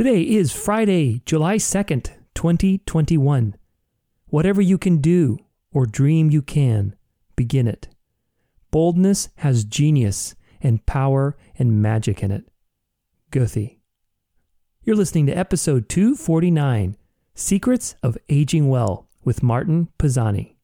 Today is Friday, July 2nd, 2021. Whatever you can do or dream you can, begin it. Boldness has genius and power and magic in it. Goethe. You're listening to episode 249 Secrets of Aging Well with Martin Pazzani.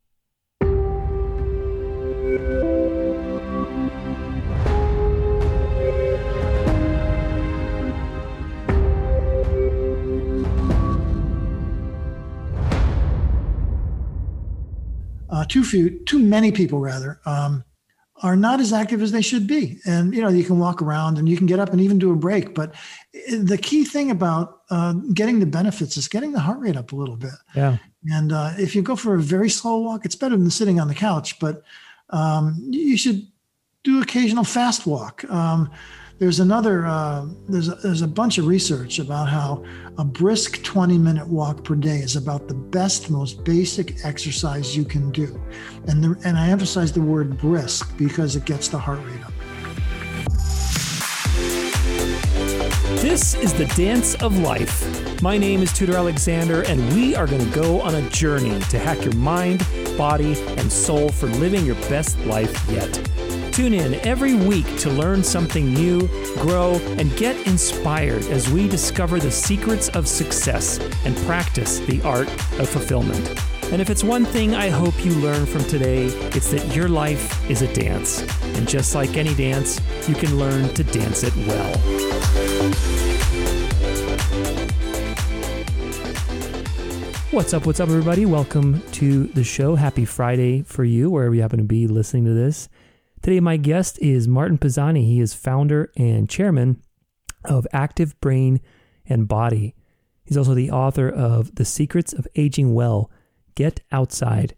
Too few, too many people rather, um, are not as active as they should be. And you know, you can walk around and you can get up and even do a break. But the key thing about uh, getting the benefits is getting the heart rate up a little bit. Yeah. And uh, if you go for a very slow walk, it's better than sitting on the couch. But um, you should do occasional fast walk. Um, there's another, uh, there's, a, there's a bunch of research about how a brisk 20 minute walk per day is about the best, most basic exercise you can do. And, the, and I emphasize the word brisk because it gets the heart rate up. This is the dance of life. My name is Tudor Alexander, and we are going to go on a journey to hack your mind, body, and soul for living your best life yet. Tune in every week to learn something new, grow, and get inspired as we discover the secrets of success and practice the art of fulfillment. And if it's one thing I hope you learn from today, it's that your life is a dance. And just like any dance, you can learn to dance it well. What's up? What's up, everybody? Welcome to the show. Happy Friday for you, wherever you happen to be listening to this. Today, my guest is Martin Pazzani. He is founder and chairman of Active Brain and Body. He's also the author of The Secrets of Aging Well Get Outside.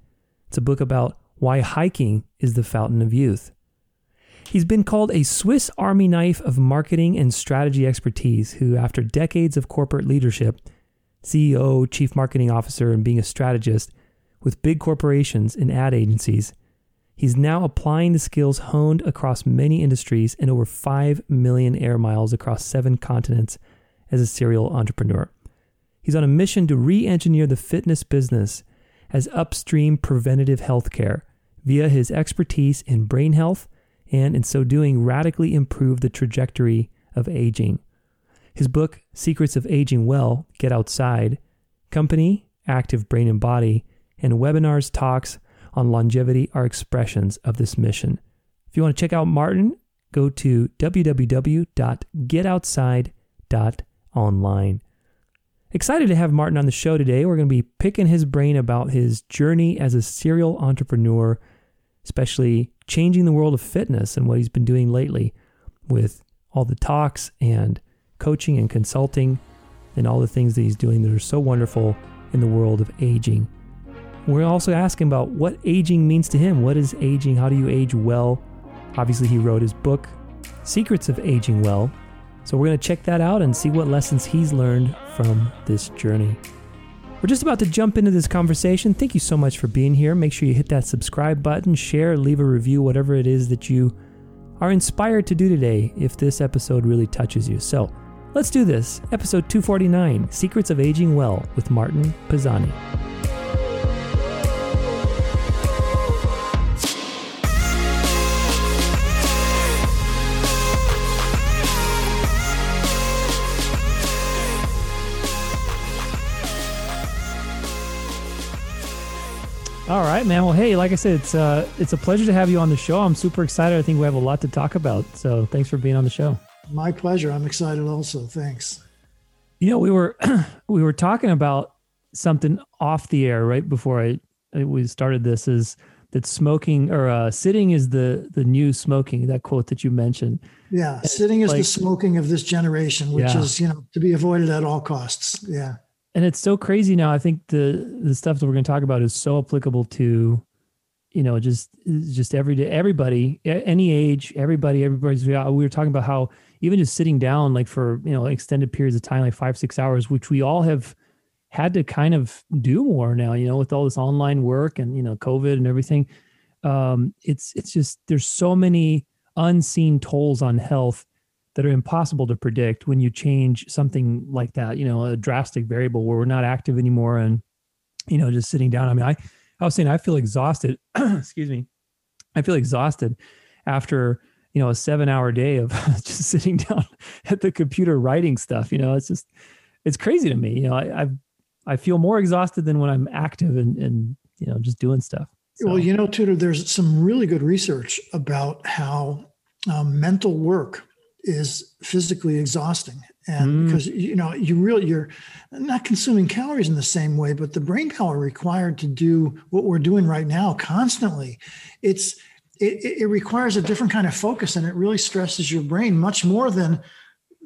It's a book about why hiking is the fountain of youth. He's been called a Swiss Army knife of marketing and strategy expertise, who, after decades of corporate leadership, CEO, chief marketing officer, and being a strategist with big corporations and ad agencies, He's now applying the skills honed across many industries and over 5 million air miles across seven continents as a serial entrepreneur. He's on a mission to re engineer the fitness business as upstream preventative healthcare via his expertise in brain health and, in so doing, radically improve the trajectory of aging. His book, Secrets of Aging Well Get Outside, company, active brain and body, and webinars, talks, on longevity are expressions of this mission. If you want to check out Martin, go to www.getoutside.online. Excited to have Martin on the show today. We're going to be picking his brain about his journey as a serial entrepreneur, especially changing the world of fitness and what he's been doing lately with all the talks and coaching and consulting and all the things that he's doing that are so wonderful in the world of aging. We're also asking about what aging means to him. What is aging? How do you age well? Obviously, he wrote his book, Secrets of Aging Well. So we're going to check that out and see what lessons he's learned from this journey. We're just about to jump into this conversation. Thank you so much for being here. Make sure you hit that subscribe button, share, leave a review, whatever it is that you are inspired to do today if this episode really touches you. So let's do this. Episode 249 Secrets of Aging Well with Martin Pazzani. Right, man. Well, hey, like I said, it's uh, it's a pleasure to have you on the show. I'm super excited. I think we have a lot to talk about. So, thanks for being on the show. My pleasure. I'm excited also. Thanks. You know, we were we were talking about something off the air right before I, we started this. Is that smoking or uh, sitting is the the new smoking? That quote that you mentioned. Yeah, sitting is like, the smoking of this generation, which yeah. is you know to be avoided at all costs. Yeah and it's so crazy now. I think the the stuff that we're going to talk about is so applicable to, you know, just just every day, everybody, any age, everybody, everybody's. We were talking about how even just sitting down, like for you know extended periods of time, like five six hours, which we all have had to kind of do more now. You know, with all this online work and you know COVID and everything, um, it's it's just there's so many unseen tolls on health that are impossible to predict when you change something like that, you know, a drastic variable where we're not active anymore and, you know, just sitting down. I mean, I, I was saying I feel exhausted. excuse me. I feel exhausted after, you know, a seven hour day of just sitting down at the computer writing stuff. You know, it's just, it's crazy to me. You know, I, I, I feel more exhausted than when I'm active and, and you know, just doing stuff. So. Well, you know, Tudor, there's some really good research about how um, mental work is physically exhausting and mm. because you know you really you're not consuming calories in the same way but the brain power required to do what we're doing right now constantly it's it, it requires a different kind of focus and it really stresses your brain much more than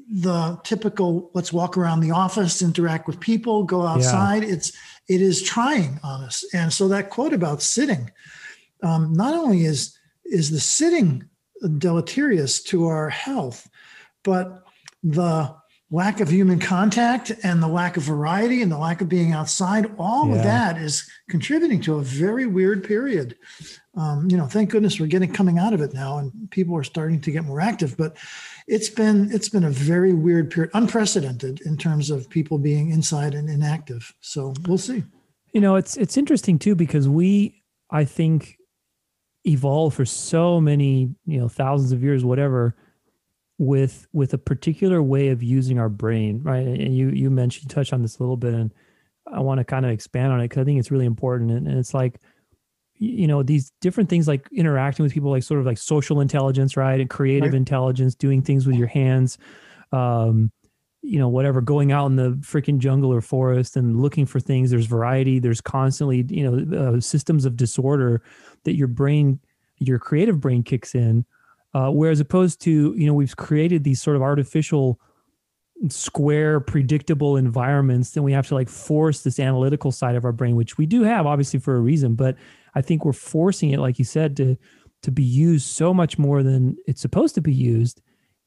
the typical let's walk around the office interact with people go outside yeah. it's it is trying on us and so that quote about sitting um, not only is is the sitting deleterious to our health. But the lack of human contact and the lack of variety and the lack of being outside, all yeah. of that is contributing to a very weird period. Um, you know, thank goodness we're getting coming out of it now, and people are starting to get more active. But it's been it's been a very weird period, unprecedented in terms of people being inside and inactive. So we'll see. You know, it's it's interesting too because we, I think, evolved for so many you know thousands of years whatever with with a particular way of using our brain right? And you you mentioned you touched on this a little bit and i want to kind of expand on it because i think it's really important. And, and it's like you know these different things like interacting with people like sort of like social intelligence right? And creative right. intelligence doing things with your hands um you know whatever going out in the freaking jungle or forest and looking for things. There's variety. There's constantly you know uh, systems of disorder that your brain your creative brain kicks in uh, whereas opposed to you know we've created these sort of artificial square predictable environments then we have to like force this analytical side of our brain which we do have obviously for a reason but i think we're forcing it like you said to to be used so much more than it's supposed to be used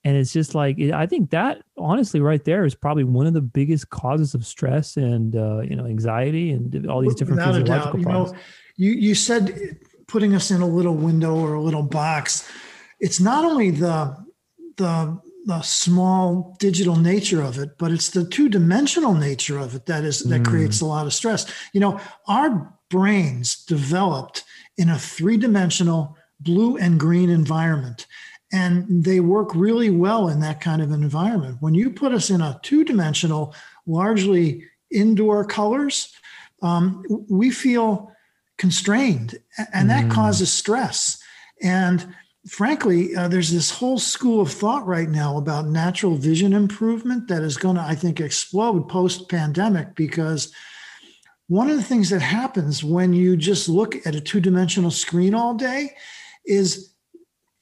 and it's just like i think that honestly right there is probably one of the biggest causes of stress and uh, you know anxiety and all these different Without physiological you problems. know, you you said putting us in a little window or a little box it's not only the the the small digital nature of it but it's the two-dimensional nature of it that is that mm. creates a lot of stress. You know our brains developed in a three-dimensional blue and green environment and they work really well in that kind of an environment. When you put us in a two dimensional, largely indoor colors, um, we feel constrained, and that mm. causes stress. And frankly, uh, there's this whole school of thought right now about natural vision improvement that is going to, I think, explode post pandemic because one of the things that happens when you just look at a two dimensional screen all day is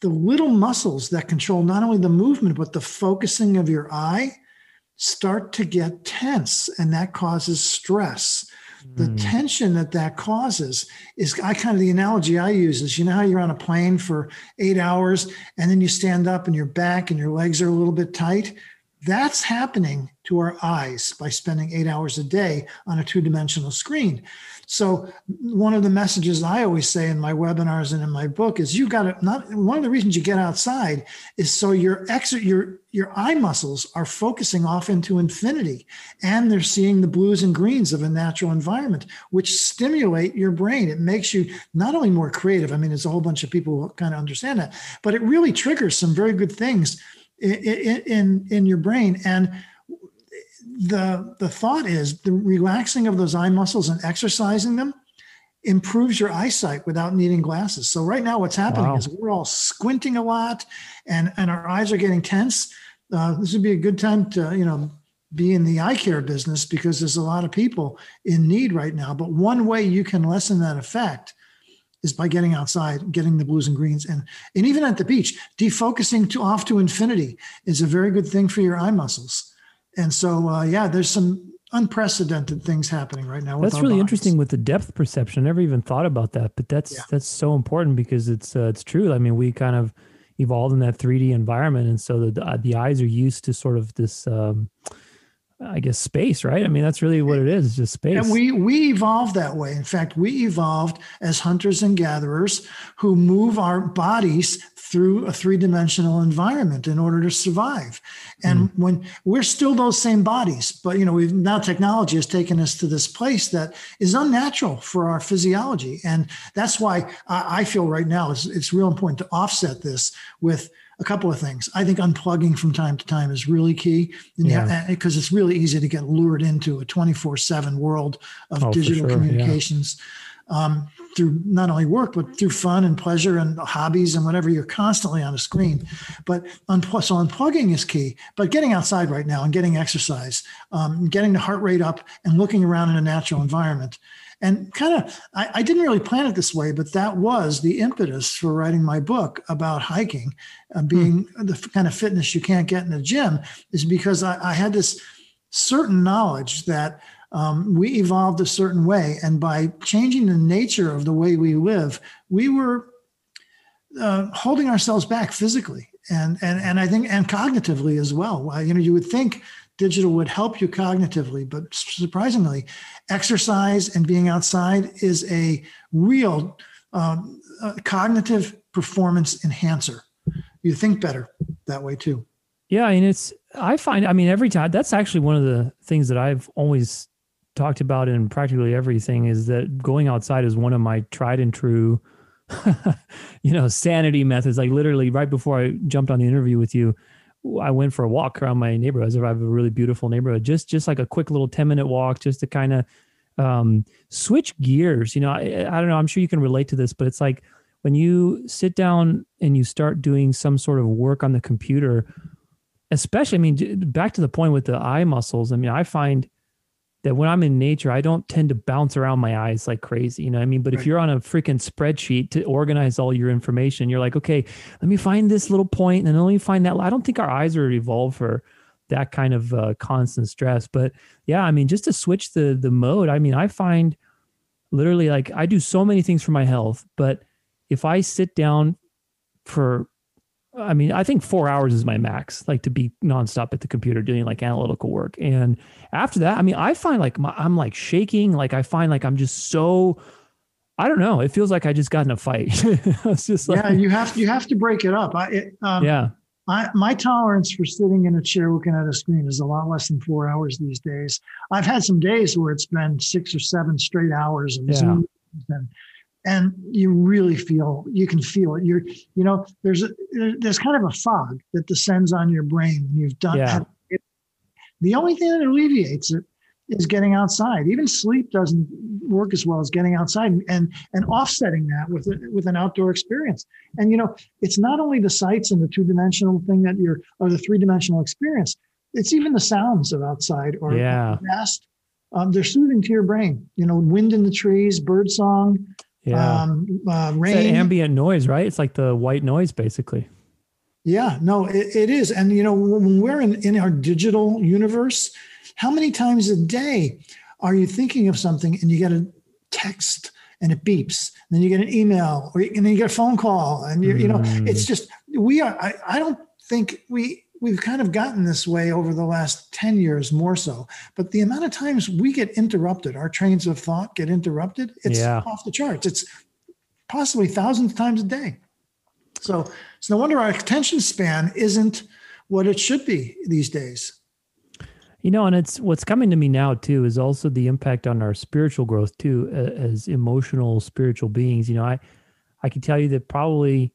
the little muscles that control not only the movement, but the focusing of your eye start to get tense, and that causes stress. Mm. The hmm. tension that that causes is, I kind of the analogy I use is, you know how you're on a plane for eight hours and then you stand up and your back and your legs are a little bit tight. That's happening to our eyes by spending eight hours a day on a two dimensional screen. So one of the messages I always say in my webinars and in my book is you got to not one of the reasons you get outside is so your exit your your eye muscles are focusing off into infinity and they're seeing the blues and greens of a natural environment which stimulate your brain it makes you not only more creative i mean there's a whole bunch of people who kind of understand that but it really triggers some very good things in in, in your brain and the the thought is the relaxing of those eye muscles and exercising them improves your eyesight without needing glasses. So right now, what's happening wow. is we're all squinting a lot, and and our eyes are getting tense. Uh, this would be a good time to you know be in the eye care business because there's a lot of people in need right now. But one way you can lessen that effect is by getting outside, getting the blues and greens, and and even at the beach, defocusing to off to infinity is a very good thing for your eye muscles. And so, uh, yeah, there's some unprecedented things happening right now. that's really bodies. interesting with the depth perception. I never even thought about that, but that's yeah. that's so important because it's uh, it's true. I mean, we kind of evolved in that 3D environment, and so the uh, the eyes are used to sort of this. Um, I guess space, right? I mean, that's really what it is, just space. And we we evolved that way. In fact, we evolved as hunters and gatherers who move our bodies through a three-dimensional environment in order to survive. And mm. when we're still those same bodies, but you know, we've now technology has taken us to this place that is unnatural for our physiology. And that's why I, I feel right now it's, it's real important to offset this with a couple of things. I think unplugging from time to time is really key because yeah. it's really easy to get lured into a 24 7 world of oh, digital sure. communications yeah. um, through not only work, but through fun and pleasure and hobbies and whatever. You're constantly on a screen. But unpl- so unplugging is key. But getting outside right now and getting exercise, um, getting the heart rate up and looking around in a natural environment and kind of I, I, didn't really plan it this way but that was the impetus for writing my book about hiking uh, being hmm. the kind of fitness you can't get in a gym is because I, I had this certain knowledge that um, we evolved a certain way and by changing the nature of the way we live we were uh, holding ourselves back physically and and and I think and cognitively as well. You know, you would think digital would help you cognitively, but surprisingly, exercise and being outside is a real um, uh, cognitive performance enhancer. You think better that way too. Yeah, and it's I find I mean every time that's actually one of the things that I've always talked about in practically everything is that going outside is one of my tried and true you know sanity methods like literally right before I jumped on the interview with you I went for a walk around my neighborhood. I have a really beautiful neighborhood. Just just like a quick little ten minute walk, just to kind of um, switch gears. You know, I, I don't know. I'm sure you can relate to this, but it's like when you sit down and you start doing some sort of work on the computer, especially. I mean, back to the point with the eye muscles. I mean, I find that when I'm in nature, I don't tend to bounce around my eyes like crazy. You know what I mean? But right. if you're on a freaking spreadsheet to organize all your information, you're like, okay, let me find this little point and then let me find that. I don't think our eyes are evolved for that kind of uh, constant stress. But yeah, I mean, just to switch the the mode, I mean, I find literally like I do so many things for my health, but if I sit down for I mean, I think four hours is my max, like to be nonstop at the computer doing like analytical work. And after that, I mean, I find like my, I'm like shaking. Like I find like I'm just so, I don't know. It feels like I just got in a fight. it's just like, yeah, you have you have to break it up. I, it, um, yeah. I, my tolerance for sitting in a chair looking at a screen is a lot less than four hours these days. I've had some days where it's been six or seven straight hours of yeah. Zoom and and you really feel you can feel it. You're you know there's a there's kind of a fog that descends on your brain when you've done yeah. that. The only thing that alleviates it is getting outside. Even sleep doesn't work as well as getting outside and and offsetting that with a, with an outdoor experience. And you know it's not only the sights and the two-dimensional thing that you're or the three-dimensional experience it's even the sounds of outside or yeah. vast. Um, they're soothing to your brain. You know wind in the trees bird song yeah. Um, uh, rain. ambient noise, right? It's like the white noise, basically. Yeah, no, it, it is. And, you know, when we're in, in our digital universe, how many times a day are you thinking of something and you get a text and it beeps, and then you get an email or and then you get a phone call and you, mm. you know, it's mm. just, we are, I, I don't think we, we've kind of gotten this way over the last 10 years more so but the amount of times we get interrupted our trains of thought get interrupted it's yeah. off the charts. It's possibly thousands of times a day. So it's no wonder our attention span isn't what it should be these days. You know and it's what's coming to me now too is also the impact on our spiritual growth too as emotional spiritual beings. You know i i can tell you that probably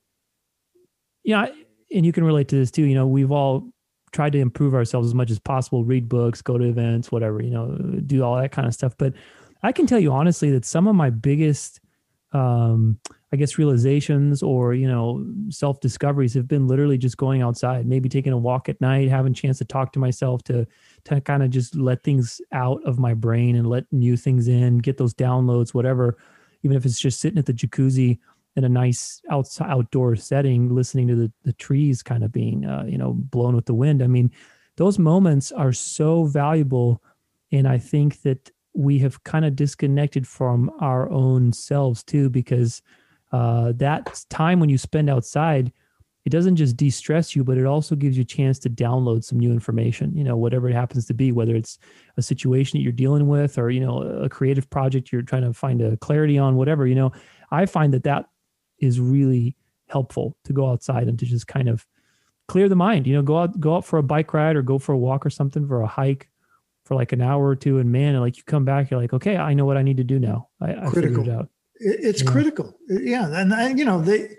you know and you can relate to this too. You know, we've all tried to improve ourselves as much as possible, read books, go to events, whatever, you know, do all that kind of stuff. But I can tell you honestly that some of my biggest, um, I guess, realizations or, you know, self discoveries have been literally just going outside, maybe taking a walk at night, having a chance to talk to myself, to, to kind of just let things out of my brain and let new things in, get those downloads, whatever, even if it's just sitting at the jacuzzi in a nice outside outdoor setting, listening to the, the trees kind of being, uh, you know, blown with the wind. I mean, those moments are so valuable. And I think that we have kind of disconnected from our own selves too, because uh, that time when you spend outside it doesn't just de-stress you, but it also gives you a chance to download some new information, you know, whatever it happens to be, whether it's a situation that you're dealing with or, you know, a creative project you're trying to find a clarity on, whatever, you know, I find that that is really helpful to go outside and to just kind of clear the mind, you know, go out, go out for a bike ride or go for a walk or something for a hike for like an hour or two. And man, like you come back, you're like, okay, I know what I need to do now. I, I figured it out. It's yeah. critical. Yeah. And, I, you know, they,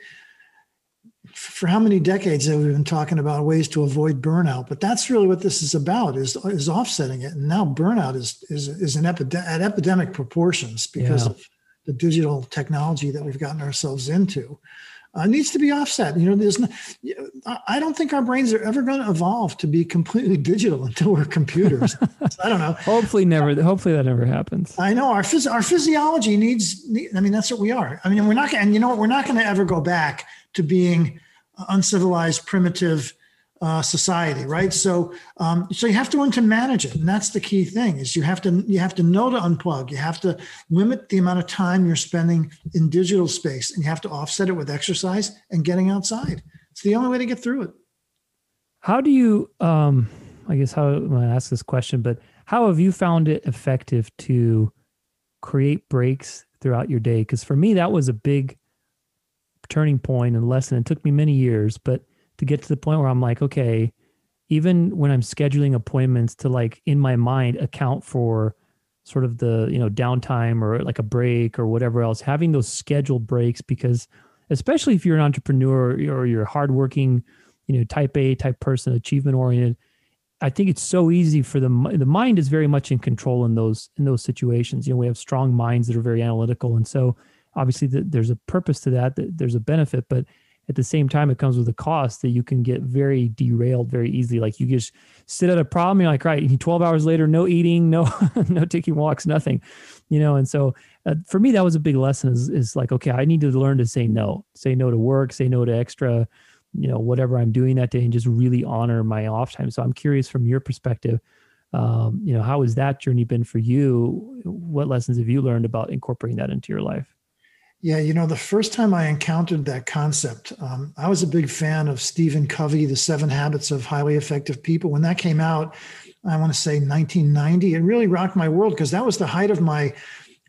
for how many decades have we been talking about ways to avoid burnout? But that's really what this is about: is is offsetting it. And now burnout is is is an epidemic at epidemic proportions because yeah. of the digital technology that we've gotten ourselves into. Uh, needs to be offset. You know, there's no, I don't think our brains are ever going to evolve to be completely digital until we're computers. I don't know. Hopefully, never. Hopefully, that never happens. I know our phys- our physiology needs. I mean, that's what we are. I mean, we're not. And you know what? We're not going to ever go back to being uncivilized, primitive uh, society, right? So, um, so you have to learn to manage it, and that's the key thing: is you have to you have to know to unplug. You have to limit the amount of time you're spending in digital space, and you have to offset it with exercise and getting outside. It's the only way to get through it. How do you? Um, I guess how I'm going to ask this question, but how have you found it effective to create breaks throughout your day? Because for me, that was a big turning point and lesson. It took me many years, but to get to the point where I'm like, okay, even when I'm scheduling appointments to like in my mind account for sort of the, you know, downtime or like a break or whatever else, having those scheduled breaks because especially if you're an entrepreneur or you're hardworking, you know, type A type person, achievement oriented, I think it's so easy for the the mind is very much in control in those in those situations. You know, we have strong minds that are very analytical, and so obviously the, there's a purpose to that, that there's a benefit but at the same time it comes with a cost that you can get very derailed very easily. Like you just sit at a problem you're like right 12 hours later no eating no no taking walks nothing you know? And so uh, for me that was a big lesson is, is like okay i need to learn to say no say no to work say no to extra you know whatever i'm doing that day and just really honor my off time. So i'm curious from your perspective um, you know how has that journey been for you? What lessons have you learned about incorporating that into your life yeah, you know, the first time I encountered that concept, um, I was a big fan of Stephen Covey, The Seven Habits of Highly Effective People. When that came out, I want to say 1990, it really rocked my world because that was the height of my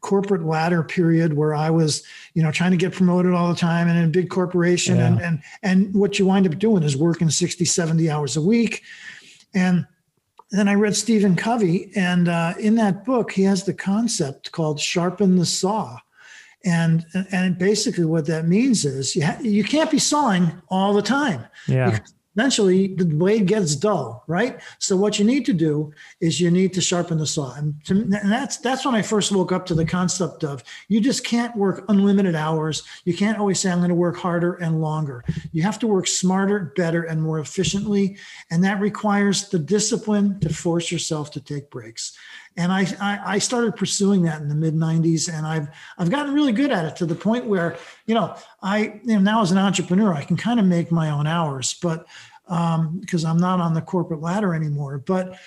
corporate ladder period where I was, you know, trying to get promoted all the time and in a big corporation. Yeah. And, and, and what you wind up doing is working 60, 70 hours a week. And then I read Stephen Covey, and uh, in that book, he has the concept called sharpen the saw and and basically what that means is you ha- you can't be sawing all the time. Yeah. Eventually the blade gets dull, right? So what you need to do is you need to sharpen the saw. And, to, and that's that's when I first woke up to the concept of you just can't work unlimited hours. You can't always say I'm going to work harder and longer. You have to work smarter, better, and more efficiently, and that requires the discipline to force yourself to take breaks. And I, I, I started pursuing that in the mid 90s, and I've I've gotten really good at it to the point where you know I you know, now as an entrepreneur I can kind of make my own hours, but because um, I'm not on the corporate ladder anymore. But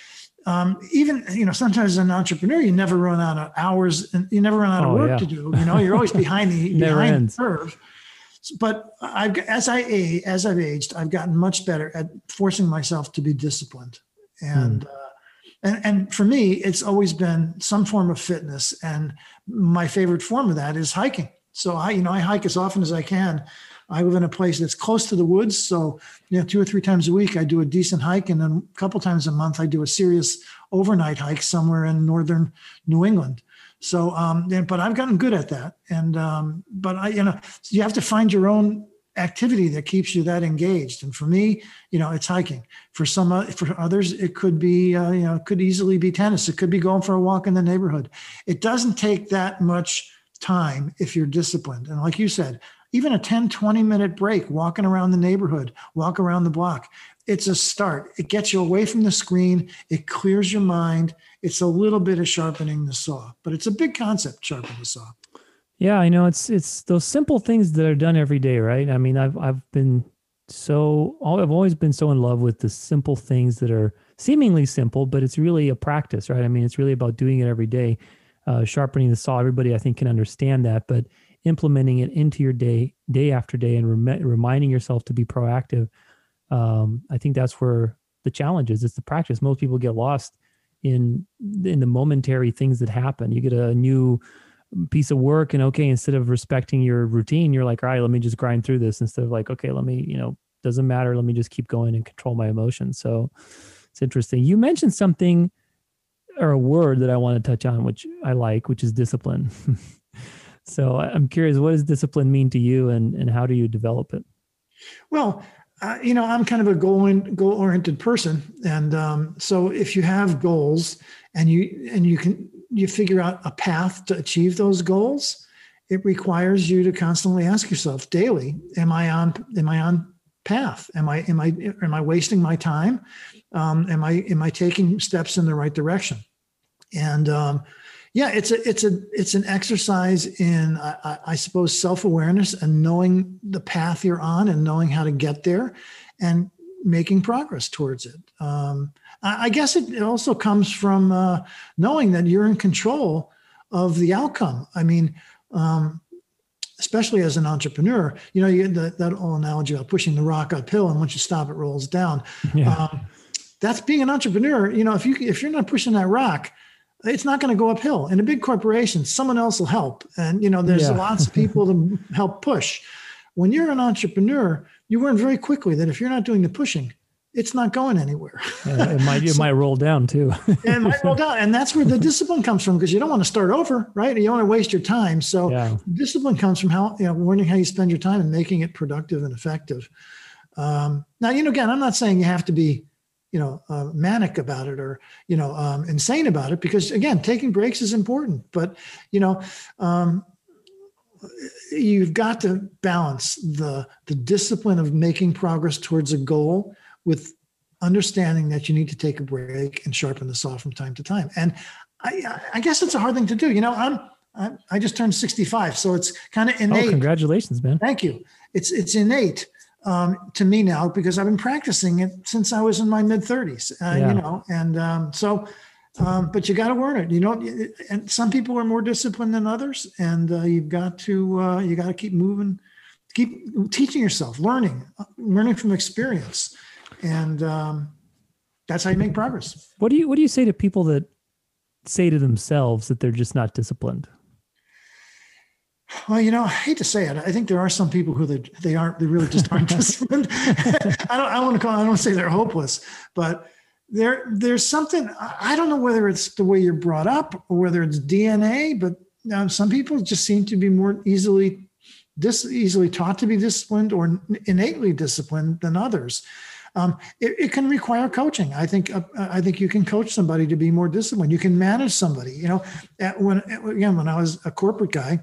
um, even you know sometimes as an entrepreneur you never run out of hours and you never run out of oh, work yeah. to do. You know you're always behind the behind the curve but I've as I as I've aged, I've gotten much better at forcing myself to be disciplined, and hmm. And, and for me, it's always been some form of fitness. And my favorite form of that is hiking. So I, you know, I hike as often as I can. I live in a place that's close to the woods. So, you know, two or three times a week, I do a decent hike. And then a couple times a month, I do a serious overnight hike somewhere in northern New England. So, um, but I've gotten good at that. And, um, but I, you know, you have to find your own activity that keeps you that engaged. And for me, you know, it's hiking. For some, uh, for others, it could be, uh, you know, it could easily be tennis. It could be going for a walk in the neighborhood. It doesn't take that much time if you're disciplined. And like you said, even a 10, 20 minute break, walking around the neighborhood, walk around the block, it's a start. It gets you away from the screen. It clears your mind. It's a little bit of sharpening the saw, but it's a big concept, sharpen the saw. Yeah, I know it's it's those simple things that are done every day, right? I mean, I've I've been so I've always been so in love with the simple things that are seemingly simple, but it's really a practice, right? I mean, it's really about doing it every day, uh, sharpening the saw. Everybody, I think, can understand that, but implementing it into your day, day after day, and rem- reminding yourself to be proactive. Um, I think that's where the challenge is. It's the practice. Most people get lost in in the momentary things that happen. You get a new piece of work and okay instead of respecting your routine you're like all right let me just grind through this instead of like okay let me you know doesn't matter let me just keep going and control my emotions. So it's interesting. You mentioned something or a word that i want to touch on which i like which is discipline. So i'm curious what does discipline mean to you and and how do you develop it? Well uh, you know i'm kind of a goal goal oriented person and um, so if you have goals and you and you can you figure out a path to achieve those goals, it requires you to constantly ask yourself daily, am I on am I on path? Am I am I am I wasting my time? Um, am I am I taking steps in the right direction? And um, yeah, it's a it's a it's an exercise in I, I suppose self awareness and knowing the path you're on and knowing how to get there, and making progress towards it. Um, I guess it also comes from uh, knowing that you're in control of the outcome. I mean, um, especially as an entrepreneur, you know, you that, that old analogy of pushing the rock uphill, and once you stop, it rolls down. Yeah. Um, that's being an entrepreneur. You know, if you if you're not pushing that rock, it's not going to go uphill. In a big corporation, someone else will help, and you know, there's yeah. lots of people to help push. When you're an entrepreneur, you learn very quickly that if you're not doing the pushing, it's not going anywhere. yeah, it might it might roll down too. it might roll down, and that's where the discipline comes from because you don't want to start over, right? You don't want to waste your time. So yeah. discipline comes from how you know learning how you spend your time and making it productive and effective. Um, now, you know, again, I'm not saying you have to be, you know, uh, manic about it or you know um, insane about it because again, taking breaks is important. But you know. Um, you've got to balance the the discipline of making progress towards a goal with understanding that you need to take a break and sharpen the saw from time to time. And I, I guess it's a hard thing to do. You know, I'm, I'm i just turned 65, so it's kind of innate. Oh, congratulations, man! Thank you. It's it's innate um, to me now because I've been practicing it since I was in my mid 30s. Uh, yeah. You know, and um, so. Um, but you got to learn it, you know. And some people are more disciplined than others, and uh, you've got to uh, you got to keep moving, keep teaching yourself, learning, learning from experience and um, that's how you make progress. What do you What do you say to people that say to themselves that they're just not disciplined? Well, you know, I hate to say it. I think there are some people who they, they aren't. They really just aren't disciplined. I don't. I want to call. I don't say they're hopeless, but there there's something. I don't know whether it's the way you're brought up or whether it's DNA, but um, some people just seem to be more easily dis, easily taught to be disciplined or innately disciplined than others. Um, it, it, can require coaching. I think uh, I think you can coach somebody to be more disciplined. You can manage somebody. You know, when again when I was a corporate guy,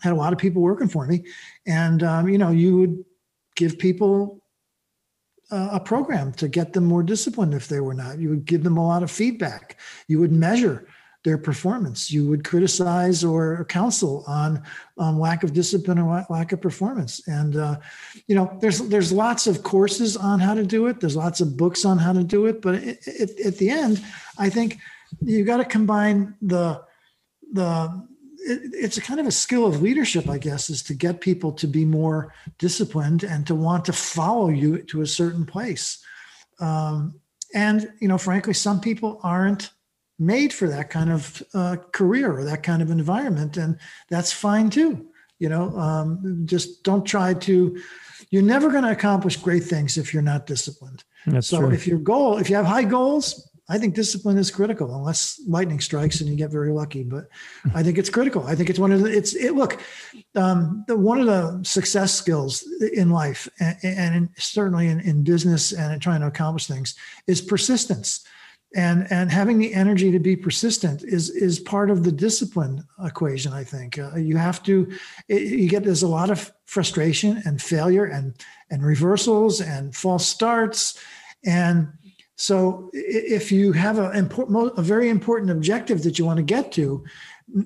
had a lot of people working for me, and um, you know you would give people uh, a program to get them more disciplined if they were not. You would give them a lot of feedback. You would measure their performance. You would criticize or counsel on um, lack of discipline or lack of performance. And uh, you know, there's there's lots of courses on how to do it. There's lots of books on how to do it. But it, it, at the end, I think you got to combine the the it, it's a kind of a skill of leadership, I guess, is to get people to be more disciplined and to want to follow you to a certain place. Um, and you know, frankly, some people aren't made for that kind of uh, career or that kind of environment, and that's fine too. You know, um, just don't try to. You're never going to accomplish great things if you're not disciplined. That's so true. if your goal, if you have high goals, I think discipline is critical, unless lightning strikes and you get very lucky. But I think it's critical. I think it's one of the. It's it. Look, um, the, one of the success skills in life, and, and in, certainly in, in business and in trying to accomplish things, is persistence and and having the energy to be persistent is is part of the discipline equation i think. Uh, you have to it, you get there's a lot of frustration and failure and and reversals and false starts. And so if you have a important a very important objective that you want to get to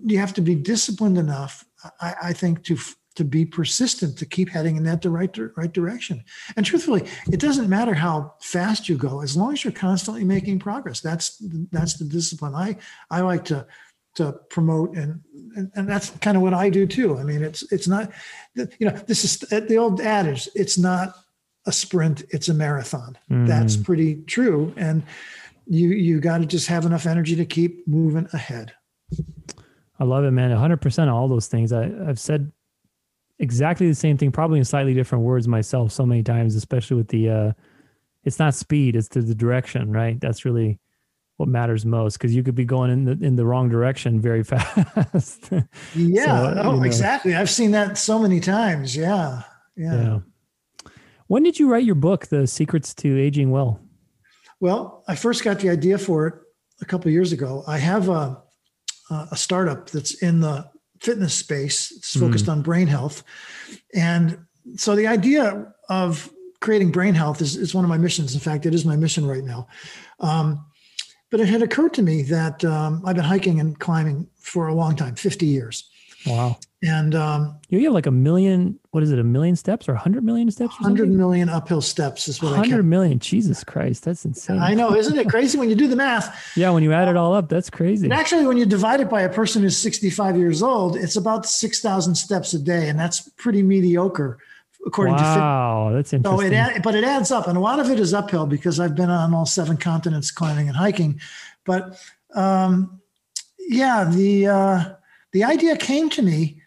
you have to be disciplined enough i, I think to to be persistent to keep heading in that the right, right direction and truthfully it doesn't matter how fast you go as long as you're constantly making progress that's that's the discipline i i like to to promote and, and and that's kind of what I do too. I mean, it's it's not, you know, this is the old adage. It's not a sprint; it's a marathon. Mm. That's pretty true, and you you got to just have enough energy to keep moving ahead. I love it, man. 100% of all those things. I, I've said exactly the same thing, probably in slightly different words myself so many times, especially with the, uh, it's not speed, it's the, the direction, right? That's really what matters most because you could be going in the in the wrong direction very fast. yeah. So, oh, know. exactly. I've seen that so many times. Yeah. yeah. Yeah. When did you write your book, The Secrets to Aging Well? Well, I first got the idea for it a couple years ago. I have a, a startup that's in the fitness space. It's focused mm. on brain health. And so the idea of creating brain health is, is one of my missions. In fact, it is my mission right now. Um, but it had occurred to me that um, I've been hiking and climbing for a long time 50 years. Wow. And um, you have like a million, what is it, a million steps or a hundred million steps? 100 million uphill steps is what 100 I million. Jesus Christ. That's insane. I know. Isn't it crazy when you do the math? Yeah. When you add it all up, that's crazy. And actually, when you divide it by a person who's 65 years old, it's about 6,000 steps a day. And that's pretty mediocre according wow, to Wow. That's interesting. So it, but it adds up. And a lot of it is uphill because I've been on all seven continents climbing and hiking. But um, yeah, the, uh, the idea came to me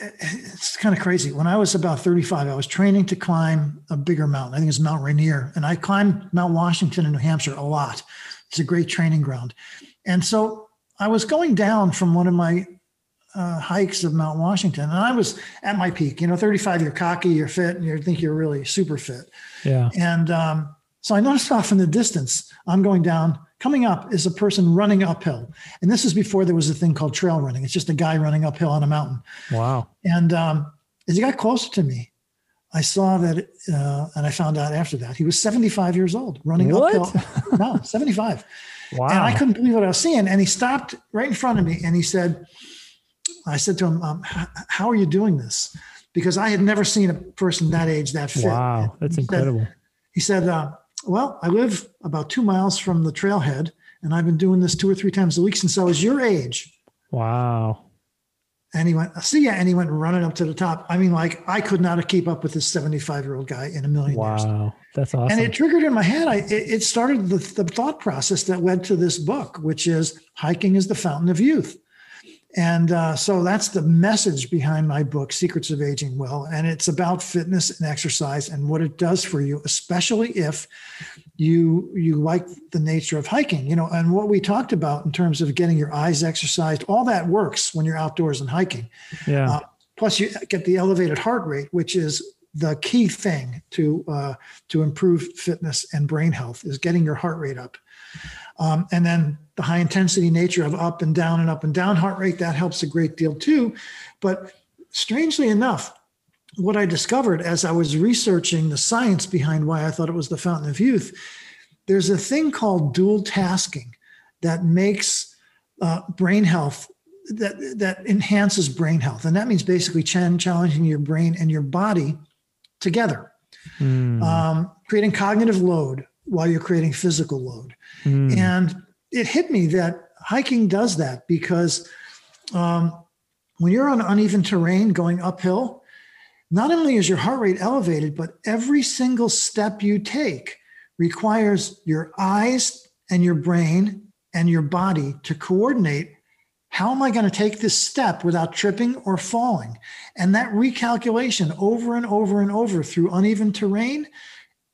it's kind of crazy. When I was about 35, I was training to climb a bigger mountain. I think it's Mount Rainier. And I climbed Mount Washington in New Hampshire a lot. It's a great training ground. And so I was going down from one of my uh, hikes of Mount Washington, and I was at my peak. You know, 35, you're cocky, you're fit, and you think you're really super fit. Yeah. And um, so I noticed off in the distance, I'm going down Coming up is a person running uphill. And this is before there was a thing called trail running. It's just a guy running uphill on a mountain. Wow. And um, as he got closer to me, I saw that, uh, and I found out after that, he was 75 years old running what? uphill. no, 75. Wow. And I couldn't believe what I was seeing. And he stopped right in front of me and he said, I said to him, um, How are you doing this? Because I had never seen a person that age that fit. Wow, that's he incredible. Said, he said, uh, well, I live about two miles from the trailhead, and I've been doing this two or three times a week since I was your age. Wow. And he went, see ya. And he went running up to the top. I mean, like I could not have keep up with this 75 year old guy in a million wow. years. Wow. That's awesome. And it triggered in my head. I, it, it started the, the thought process that led to this book, which is hiking is the fountain of youth. And uh, so that's the message behind my book, Secrets of Aging Well. And it's about fitness and exercise and what it does for you, especially if you you like the nature of hiking. You know, and what we talked about in terms of getting your eyes exercised, all that works when you're outdoors and hiking. Yeah. Uh, plus, you get the elevated heart rate, which is the key thing to uh, to improve fitness and brain health is getting your heart rate up. Um, and then the high intensity nature of up and down and up and down heart rate, that helps a great deal too. But strangely enough, what I discovered as I was researching the science behind why I thought it was the fountain of youth, there's a thing called dual tasking that makes uh, brain health that that enhances brain health, and that means basically challenging your brain and your body together, mm. um, creating cognitive load while you're creating physical load. Mm. And it hit me that hiking does that because um, when you're on uneven terrain going uphill, not only is your heart rate elevated, but every single step you take requires your eyes and your brain and your body to coordinate how am I going to take this step without tripping or falling? And that recalculation over and over and over through uneven terrain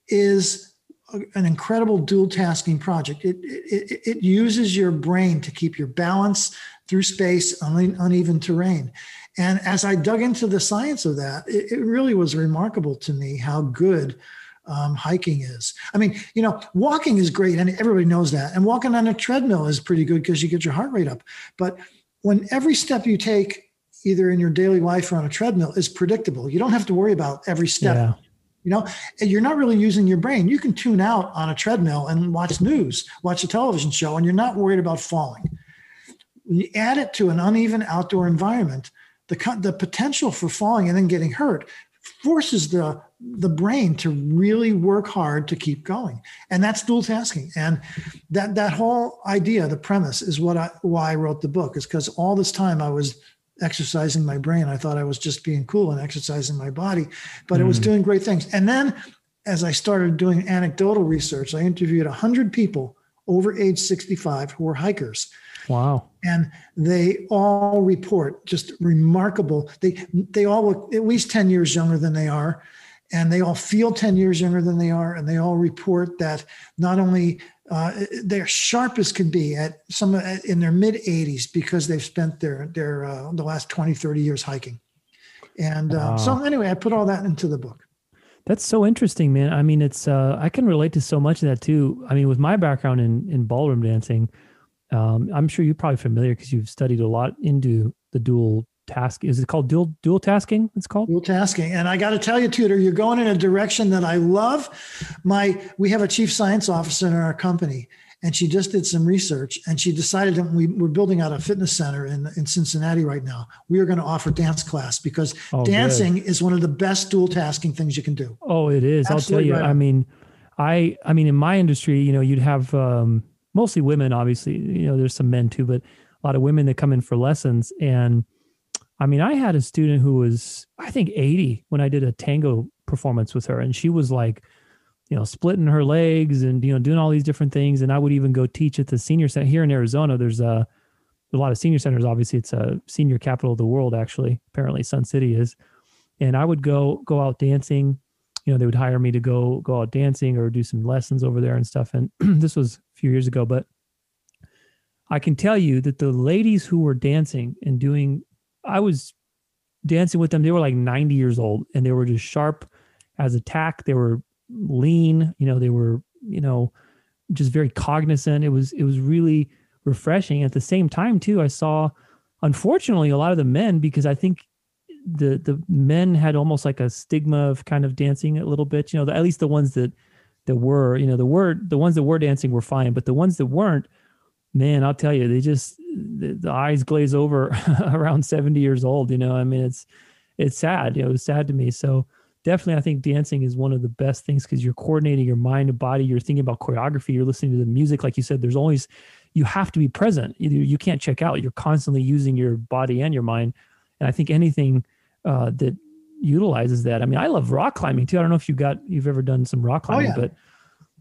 is an incredible dual tasking project. It, it, it uses your brain to keep your balance through space on uneven terrain. And as I dug into the science of that, it, it really was remarkable to me how good um, hiking is. I mean, you know, walking is great, and everybody knows that. And walking on a treadmill is pretty good because you get your heart rate up. But when every step you take, either in your daily life or on a treadmill, is predictable, you don't have to worry about every step. Yeah you know you're not really using your brain. You can tune out on a treadmill and watch news watch a television show and you're not worried about falling. When you add it to an uneven outdoor environment the, the potential for falling and then getting hurt forces the the brain to really work hard to keep going. And that's dual tasking. And that that whole idea the premise is what i why i wrote the book is because all this time i was exercising my brain i thought i was just being cool and exercising my body but mm. it was mm. doing great things and then as i started doing anecdotal research i interviewed 100 people over age 65 who were hikers Wow. And they all report just remarkable. They they all look at least 10 years younger than they are. And they all feel 10 years younger than they are. And they all report that not only uh, they're sharp as can be at some in their mid 80s because they've spent their their uh, the last 20 30 years hiking. And uh, wow. so anyway i put all that into the book. That's so interesting man. I mean it's uh, i can relate to so much of that too. I mean with my background in in ballroom dancing um, I'm sure you're probably familiar because you've studied a lot into the dual task. Is it called dual dual tasking? It's called dual tasking. And I got to tell you, Tudor, you're going in a direction that I love. My we have a chief science officer in our company, and she just did some research, and she decided that we, we're building out a fitness center in in Cincinnati right now. We are going to offer dance class because oh, dancing good. is one of the best dual tasking things you can do. Oh, it is. Absolutely I'll tell you. Right I mean. I I mean in my industry, you know, you'd have um, mostly women, obviously. You know, there's some men too, but a lot of women that come in for lessons. And I mean, I had a student who was, I think, 80 when I did a tango performance with her, and she was like, you know, splitting her legs and you know doing all these different things. And I would even go teach at the senior center here in Arizona. There's a a lot of senior centers. Obviously, it's a senior capital of the world. Actually, apparently, Sun City is. And I would go go out dancing you know, they would hire me to go go out dancing or do some lessons over there and stuff. And this was a few years ago, but I can tell you that the ladies who were dancing and doing, I was dancing with them. They were like 90 years old and they were just sharp as a tack. They were lean, you know, they were, you know, just very cognizant. It was, it was really refreshing. At the same time, too, I saw, unfortunately, a lot of the men, because I think the the men had almost like a stigma of kind of dancing a little bit. You know, the, at least the ones that that were, you know, the word the ones that were dancing were fine, but the ones that weren't, man, I'll tell you, they just the, the eyes glaze over around seventy years old. You know, I mean, it's it's sad. You know, it's sad to me. So definitely, I think dancing is one of the best things because you're coordinating your mind and body. You're thinking about choreography. You're listening to the music, like you said. There's always you have to be present. You, you can't check out. You're constantly using your body and your mind. And I think anything uh, that utilizes that. I mean, I love rock climbing too. I don't know if you got you've ever done some rock oh, climbing, oh, yeah. but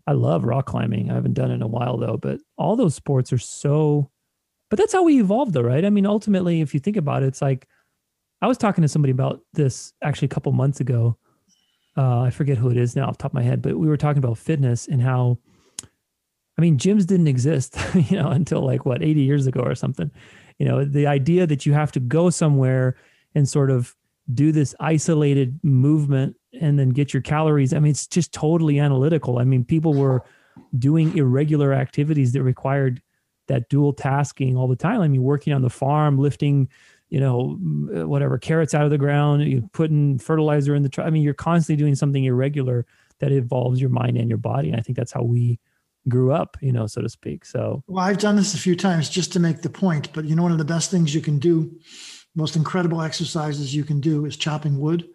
I love rock climbing. I haven't done it in a while though. But all those sports are so. But that's how we evolved, though, right? I mean, ultimately, if you think about it, it's like I was talking to somebody about this actually a couple months ago. Uh, I forget who it is now off top of my head, but we were talking about fitness and how, I mean, gyms didn't exist, you know, until like what, 80 years ago or something. You know, the idea that you have to go somewhere and sort of do this isolated movement and then get your calories. I mean, it's just totally analytical. I mean, people were doing irregular activities that required that dual tasking all the time. I mean, working on the farm, lifting, you know, whatever carrots out of the ground, you putting fertilizer in the. Tr- I mean, you're constantly doing something irregular that involves your mind and your body. And I think that's how we grew up, you know, so to speak. So, well, I've done this a few times just to make the point, but you know, one of the best things you can do most incredible exercises you can do is chopping wood.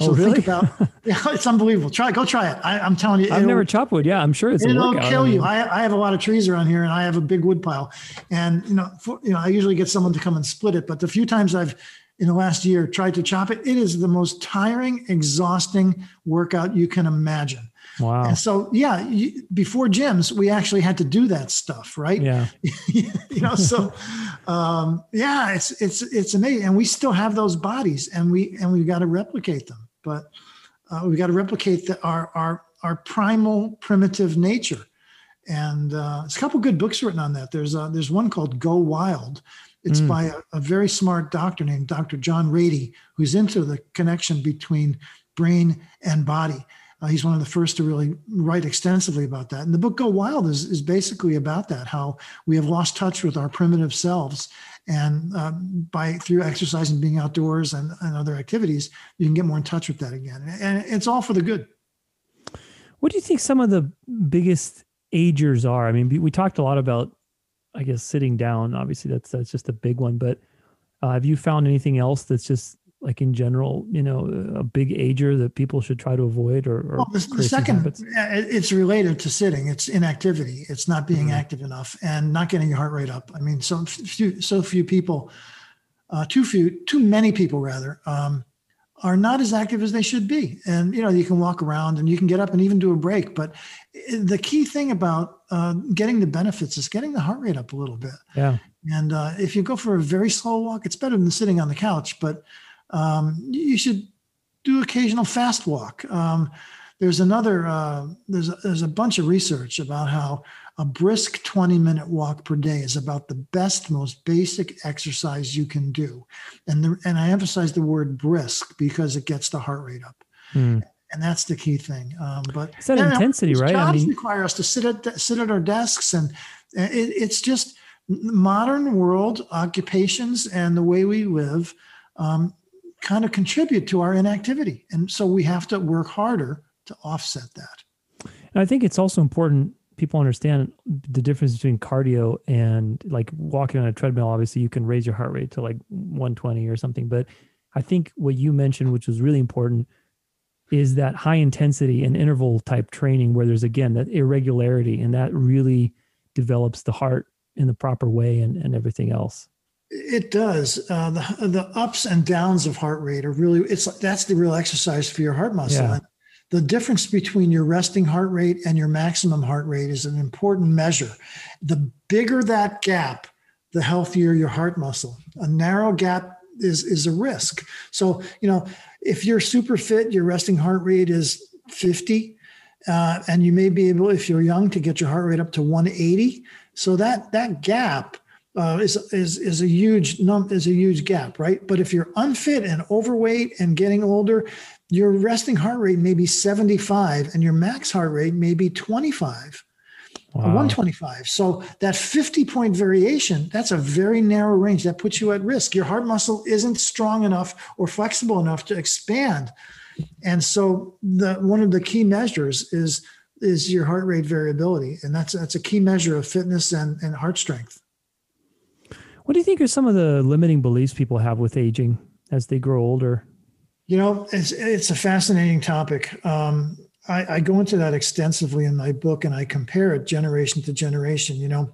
So oh, really? think about yeah, it's unbelievable. Try go try it. I, am telling you, I've never chopped wood. Yeah, I'm sure it's it'll kill you. I, I have a lot of trees around here, and I have a big wood pile. And you know, for, you know, I usually get someone to come and split it. But the few times I've in the last year tried to chop it, it is the most tiring, exhausting workout you can imagine. Wow. And so, yeah, you, before gyms, we actually had to do that stuff, right? Yeah. you know, so um, yeah, it's it's it's amazing, and we still have those bodies, and we and we've got to replicate them, but uh, we've got to replicate the, our our our primal primitive nature. And uh, there's a couple good books written on that. There's uh, there's one called Go Wild. It's mm. by a, a very smart doctor named Dr. John Ratey, who's into the connection between brain and body uh, he's one of the first to really write extensively about that. And the book Go Wild is, is basically about that, how we have lost touch with our primitive selves. And uh, by through exercise and being outdoors and, and other activities, you can get more in touch with that again. And it's all for the good. What do you think some of the biggest agers are? I mean, we talked a lot about, I guess, sitting down. Obviously, that's that's just a big one. But uh, have you found anything else that's just like in general, you know, a big ager that people should try to avoid or, or well, the, the second, it's related to sitting. It's inactivity. It's not being mm-hmm. active enough and not getting your heart rate up. I mean, so few, so few people, uh, too few, too many people rather, um, are not as active as they should be. And you know, you can walk around and you can get up and even do a break. But the key thing about uh, getting the benefits is getting the heart rate up a little bit. Yeah. And uh, if you go for a very slow walk, it's better than sitting on the couch. But um, you should do occasional fast walk. Um, there's another uh, there's a, there's a bunch of research about how a brisk 20 minute walk per day is about the best most basic exercise you can do and the, and i emphasize the word brisk because it gets the heart rate up mm. and that's the key thing um, but it's that intensity right jobs I mean, require us to sit at sit at our desks and it, it's just modern world occupations and the way we live um, kind of contribute to our inactivity. And so we have to work harder to offset that. And i think it's also important people understand the difference between cardio and like walking on a treadmill. Obviously you can raise your heart rate to like 120 or something. But i think what you mentioned which was really important is that high intensity and interval type training where there's again that irregularity and that really develops the heart in the proper way and, and everything else it does uh, the, the ups and downs of heart rate are really it's that's the real exercise for your heart muscle yeah the difference between your resting heart rate and your maximum heart rate is an important measure. The bigger that gap, the healthier your heart muscle. A narrow gap is is a risk. So, you know, if you're super fit, your resting heart rate is 50, uh, and you may be able, if you're young, to get your heart rate up to 180. So that that gap uh, is is is a huge num is a huge gap, right? But if you're unfit and overweight and getting older, your resting heart rate may be 75 and your max heart rate may be 25 wow. 125 so that 50 point variation that's a very narrow range that puts you at risk. Your heart muscle isn't strong enough or flexible enough to expand. And so the one of the key measures is is your heart rate variability. And that's that's a key measure of fitness and, and heart strength what do you think are some of the limiting beliefs people have with aging as they grow older you know, it's it's a fascinating topic. Um, I, I, go into that extensively in my book, and I compare it generation to generation. You know,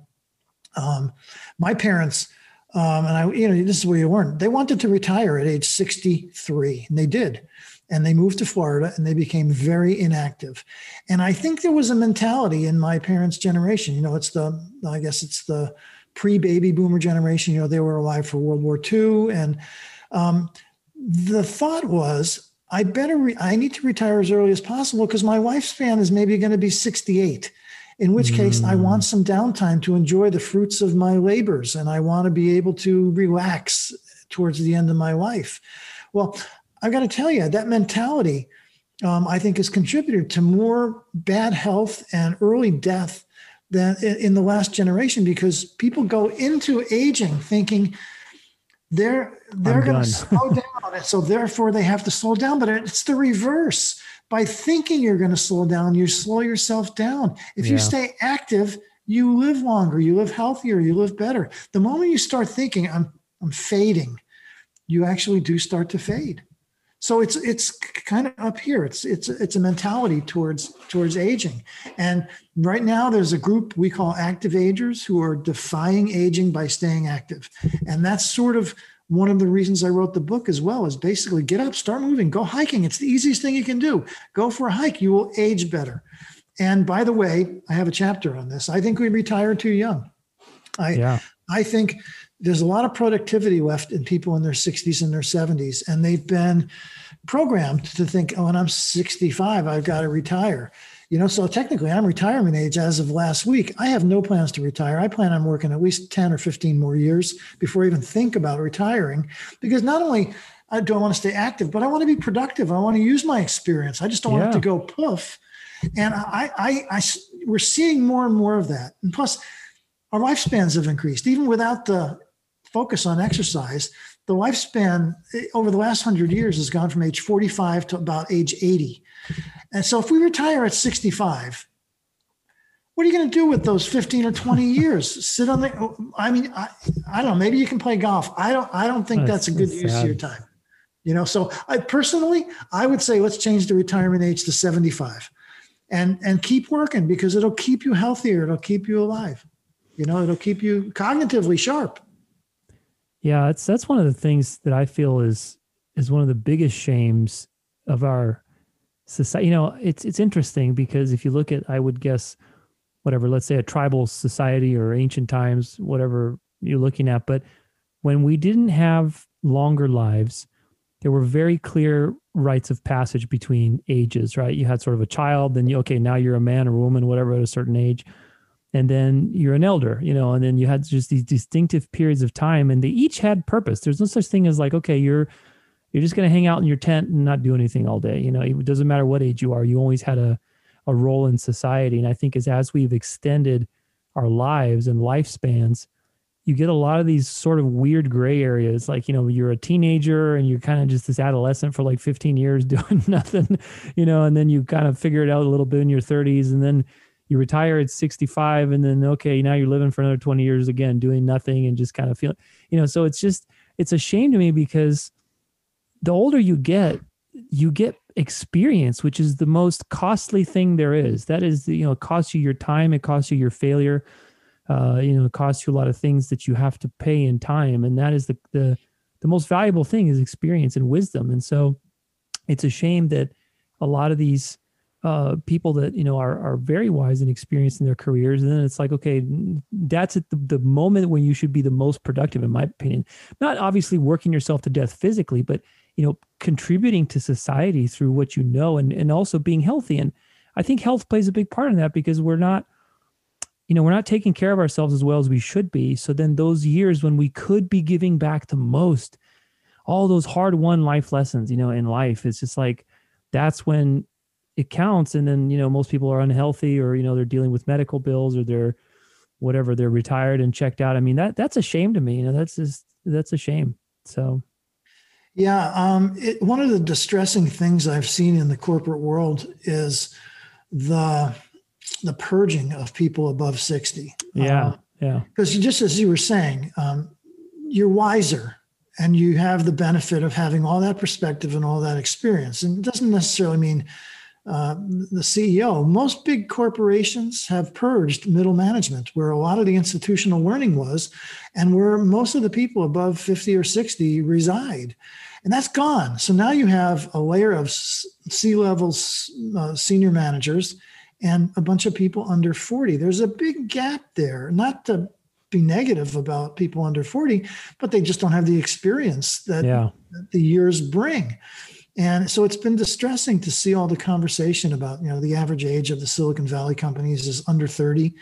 um, my parents, um, and I, you know, this is where you learn. They wanted to retire at age 63, and they did. And they moved to Florida, and they became very inactive. And I think there was a mentality in my parents' generation. You know, it's the, I guess it's the pre-baby boomer generation. You know, they were alive for World War II, and um, the thought was I better re- I need to retire as early as possible because my lifespan is maybe going to be 68. In which case, mm. I want some downtime to enjoy the fruits of my labors, and I want to be able to relax towards the end of my life. Well, I've got to tell you that mentality, um, I think, has contributed to more bad health and early death than in the last generation because people go into aging thinking they're they're going to slow down and so therefore they have to slow down but it's the reverse. By thinking you're going to slow down you slow yourself down. If yeah. you stay active you live longer you live healthier you live better. The moment you start thinking i'm i'm fading you actually do start to fade so it's it's kind of up here. It's it's it's a mentality towards towards aging. And right now there's a group we call active agers who are defying aging by staying active. And that's sort of one of the reasons i wrote the book as well is basically get up start moving go hiking. It's the easiest thing you can do. Go for a hike. You will age better. And by the way i have a chapter on this. I think we retire too young. I yeah. i think there's a lot of productivity left in people in their 60s and their 70s, and they've been programmed to think, oh, when I'm 65, I've got to retire. You know, so technically I'm retirement age as of last week. I have no plans to retire. I plan on working at least 10 or 15 more years before I even think about retiring because not only uh, do I want to stay active, but I want to be productive. I want to use my experience. I just don't yeah. want it to go poof. And I, I, I, we're seeing more and more of that. And plus, our lifespans have increased, even without the focus on exercise, the lifespan eh, over the last 100 years has gone from age 45 to about age 80. And so if we retire at 65, what are you going to do with those 15 or 20 years? Sit on the I mean I, I don't know, maybe you can play golf. I don't I don't think that's, that's a good use sad. of your time. You know, so I personally, I would say let's change the retirement age to 75 and and keep working because it'll keep you healthier, it'll keep you alive. You know, it'll keep you cognitively sharp. Yeah, it's that's one of the things that I feel is is one of the biggest shames of our society. You know, it's it's interesting because if you look at, I would guess, whatever, let's say a tribal society or ancient times, whatever you're looking at, but when we didn't have longer lives, there were very clear rites of passage between ages, right? You had sort of a child, then you, okay, now you're a man or a woman, whatever, at a certain age. And then you're an elder, you know, and then you had just these distinctive periods of time and they each had purpose. There's no such thing as like, okay, you're, you're just going to hang out in your tent and not do anything all day. You know, it doesn't matter what age you are. You always had a, a role in society. And I think as, as we've extended our lives and lifespans, you get a lot of these sort of weird gray areas like you know you're a teenager and you're kind of just this adolescent for like 15 years doing nothing you know and then you kind of figure it out a little bit in your 30s and then you retire at 65 and then okay now you're living for another 20 years again doing nothing and just kind of feel you know so it's just it's a shame to me because the older you get you get experience which is the most costly thing there is that is you know it costs you your time it costs you your failure uh, you know, it costs you a lot of things that you have to pay in time, and that is the the the most valuable thing is experience and wisdom. And so, it's a shame that a lot of these uh, people that you know are are very wise and experienced in their careers, and then it's like, okay, that's at the, the moment when you should be the most productive, in my opinion. Not obviously working yourself to death physically, but you know, contributing to society through what you know, and and also being healthy. And I think health plays a big part in that because we're not you know, we're not taking care of ourselves as well as we should be. So then those years when we could be giving back the most, all those hard won life lessons, you know, in life, it's just like that's when it counts. And then, you know, most people are unhealthy or, you know, they're dealing with medical bills or they're whatever, they're retired and checked out. I mean, that that's a shame to me. You know, that's just that's a shame. So yeah, um, it, one of the distressing things I've seen in the corporate world is the the purging of people above 60. Yeah. Uh, yeah. Because just as you were saying, um, you're wiser and you have the benefit of having all that perspective and all that experience. And it doesn't necessarily mean uh, the CEO. Most big corporations have purged middle management, where a lot of the institutional learning was, and where most of the people above 50 or 60 reside. And that's gone. So now you have a layer of C level uh, senior managers and a bunch of people under 40. There's a big gap there, not to be negative about people under 40, but they just don't have the experience that, yeah. that the years bring. And so it's been distressing to see all the conversation about, you know, the average age of the Silicon Valley companies is under 30.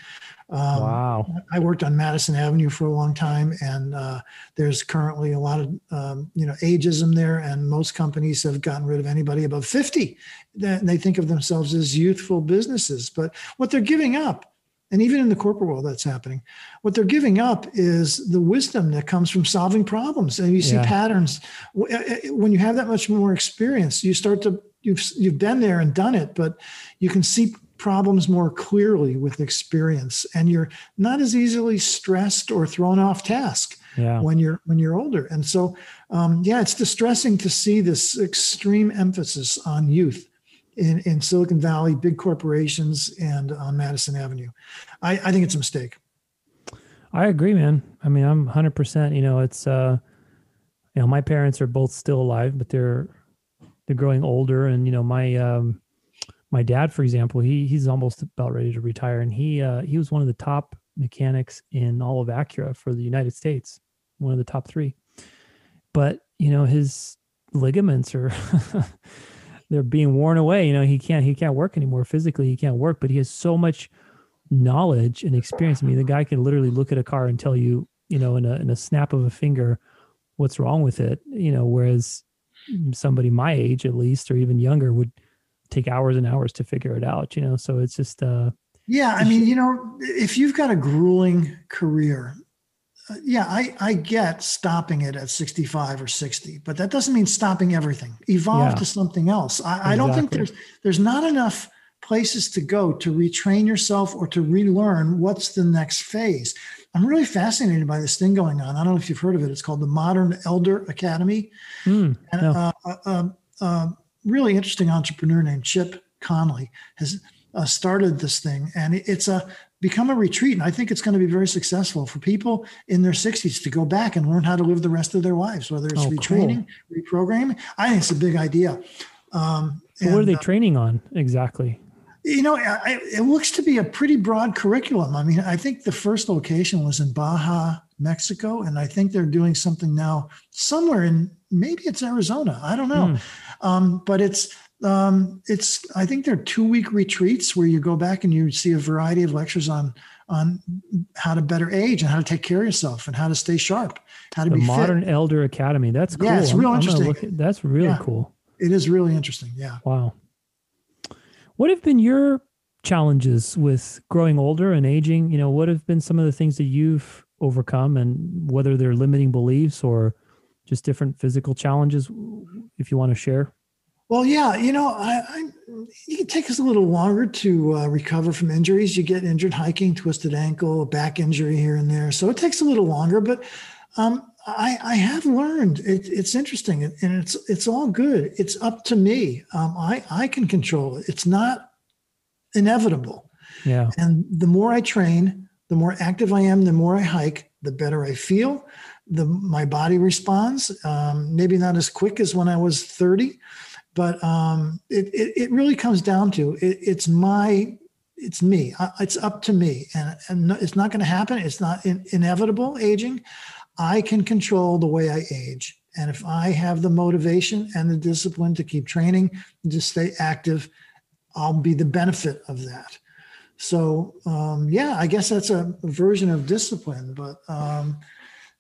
Um, wow. I worked on Madison Avenue for a long time, and uh, there's currently a lot of um, you know ageism there, and most companies have gotten rid of anybody above 50. They think of themselves as youthful businesses, but what they're giving up, and even in the corporate world, that's happening. What they're giving up is the wisdom that comes from solving problems, and you see yeah. patterns. Uh, uh, when you have that much more experience, you start to you've you've been there and done it, but you can see problems more clearly with experience and you're not as easily stressed or thrown off task yeah. when you're when you're older and so um, yeah it's distressing to see this extreme emphasis on youth in, in silicon valley big corporations and on madison avenue. I, I think it's a mistake. I agree man. I mean i'm 100% you know it's uh you know my parents are both still alive but they're they're growing older. And you know my um my dad, for example, he he's almost about ready to retire, and he uh, he was one of the top mechanics in all of Acura for the United States, one of the top three. But you know his ligaments are they're being worn away. You know he can't he can't work anymore physically. He can't work, but he has so much knowledge and experience. I mean, the guy can literally look at a car and tell you, you know, in a in a snap of a finger, what's wrong with it. You know, whereas somebody my age, at least, or even younger, would take hours and hours to figure it out, you know? So it's just, uh, yeah, I mean, you know, if you've got a grueling career, yeah, I, I get stopping it at 65 or 60, but that doesn't mean stopping everything. Evolve yeah. to something else. I, exactly. I don't think there's there's not enough places to go to retrain yourself or to relearn what's the next phase. I'm really fascinated by this thing going on. I don't know if you've heard of it. It's called the Modern Elder Academy. Mm, and no. uh, uh, uh, uh really interesting entrepreneur named Chip Conley has uh, started this thing, and it's a become a retreat. And I think it's going to be very successful for people in their 60s to go back and learn how to live the rest of their lives, whether it's oh, retraining, cool. reprogramming. I think it's a big idea. Um, and, what are they uh, training on exactly? You know, I, it looks to be a pretty broad curriculum. I mean, I think the first location was in Baja, Mexico, and I think they're doing something now somewhere in maybe it's Arizona. I don't know, mm. um, but it's um, it's I think they're two week retreats where you go back and you see a variety of lectures on on how to better age and how to take care of yourself and how to stay sharp, how to the be modern fit. elder academy. That's cool. Yeah, it's real I'm, interesting. I'm at, that's really yeah, cool. It is really interesting. Yeah. Wow. What have been your challenges with growing older and aging? You know, what have been some of the things that you've overcome, and whether they're limiting beliefs or just different physical challenges? If you want to share. Well, yeah, you know, I, I it can take us a little longer to uh, recover from injuries. You get injured hiking, twisted ankle, back injury here and there, so it takes a little longer. But um, I, I, have learned it, it's interesting, and it's it's all good. It's up to me. Um, I I can control it. It's not inevitable. Yeah. And the more I train, the more active I am, the more I hike, the better I feel. The my body responds. Um, maybe not as quick as when I was thirty but um, it, it, it really comes down to it, it's my it's me. It's up to me. And, and it's not going to happen. It's not in, inevitable aging. I can control the way i age. And if i have the motivation and the discipline to keep training to stay active i'll be the benefit of that. So um, yeah i guess that's a version of discipline but um,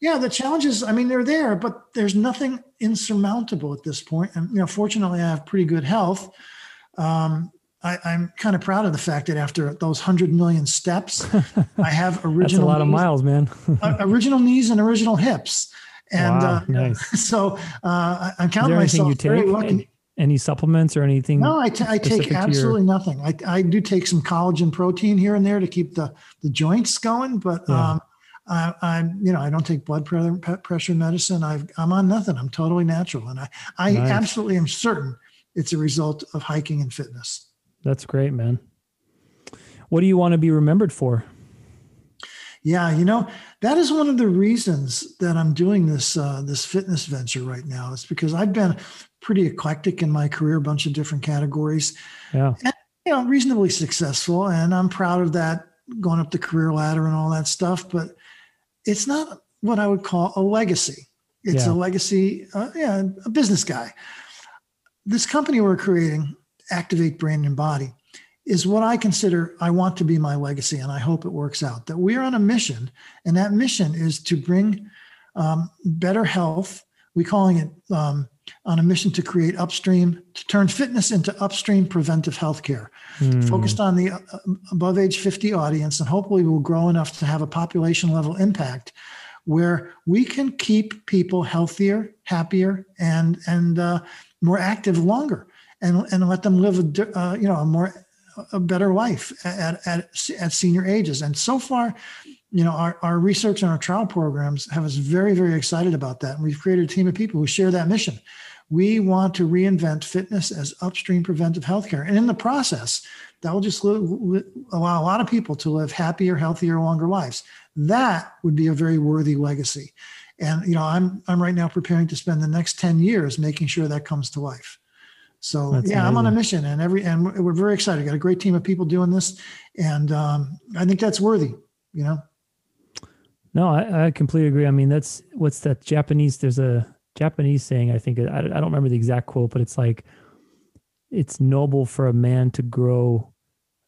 yeah, the challenges, I mean, they're there, but there's nothing insurmountable at this point. And, you know, fortunately, I have pretty good health. Um, I, am kind of proud of the fact that after those 100 million steps, I have original That's a lot knees, of miles, man. uh, original knees and original hips. And wow, uh, nice. so uh, I'm counting myself very lucky. Any, any, supplements or anything? No, I, t- I take absolutely your... nothing. I, I do take some collagen protein here and there to keep the, the joints going, but yeah. um, I, I'm, you know, I don't take blood pressure medicine. i am on nothing. I'm totally natural, and I, I nice. absolutely am certain it's a result of hiking and fitness. That's great, man. What do you want to be remembered for? Yeah, you know, that is one of the reasons that I'm doing this uh, this fitness venture right now. It's because I've been pretty eclectic in my career, a bunch of different categories. Yeah. And, you know, reasonably successful, and I'm proud of that, going up the career ladder and all that stuff. But it's not what I would call a legacy. It's yeah. a legacy, uh, yeah, a business guy. This company we're creating, Activate Brain and Body, is what I consider I want to be my legacy, and I hope it works out. That we're on a mission, and that mission is to bring um, better health. We're calling it um, on a mission to create upstream, to turn fitness into upstream preventive health care, mm. focused on the uh, above age 50 audience, and hopefully will grow enough to have a population level impact where we can keep people healthier, happier, and, and uh, more active longer and, and let them live a, uh, you know, a more a better life at, at, at senior ages. And so far, you know, our, our research and our trial programs have us very, very excited about that. And we've created a team of people who share that mission. We want to reinvent fitness as upstream preventive healthcare. And in the process, that will just allow a lot of people to live happier, healthier, longer lives. That would be a very worthy legacy. And you know, I'm I'm right now preparing to spend the next 10 years making sure that comes to life. So That's yeah, amazing. I'm on a mission, and every and we're very excited. Got a great team of people doing this, and um, I think that's worthy. You know. No, I, I completely agree. I mean, that's what's that Japanese? There's a Japanese saying, I think, I, I don't remember the exact quote, but it's like, it's noble for a man to grow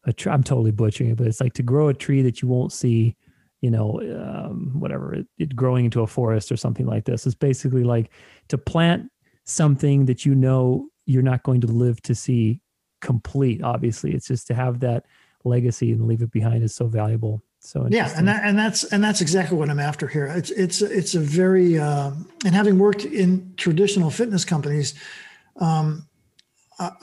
a tree. I'm totally butchering it, but it's like to grow a tree that you won't see, you know, um, whatever, it, it growing into a forest or something like this. It's basically like to plant something that you know you're not going to live to see complete. Obviously, it's just to have that legacy and leave it behind is so valuable. So yeah, and that, and that's and that's exactly what I'm after here. It's it's it's a very uh, and having worked in traditional fitness companies, um,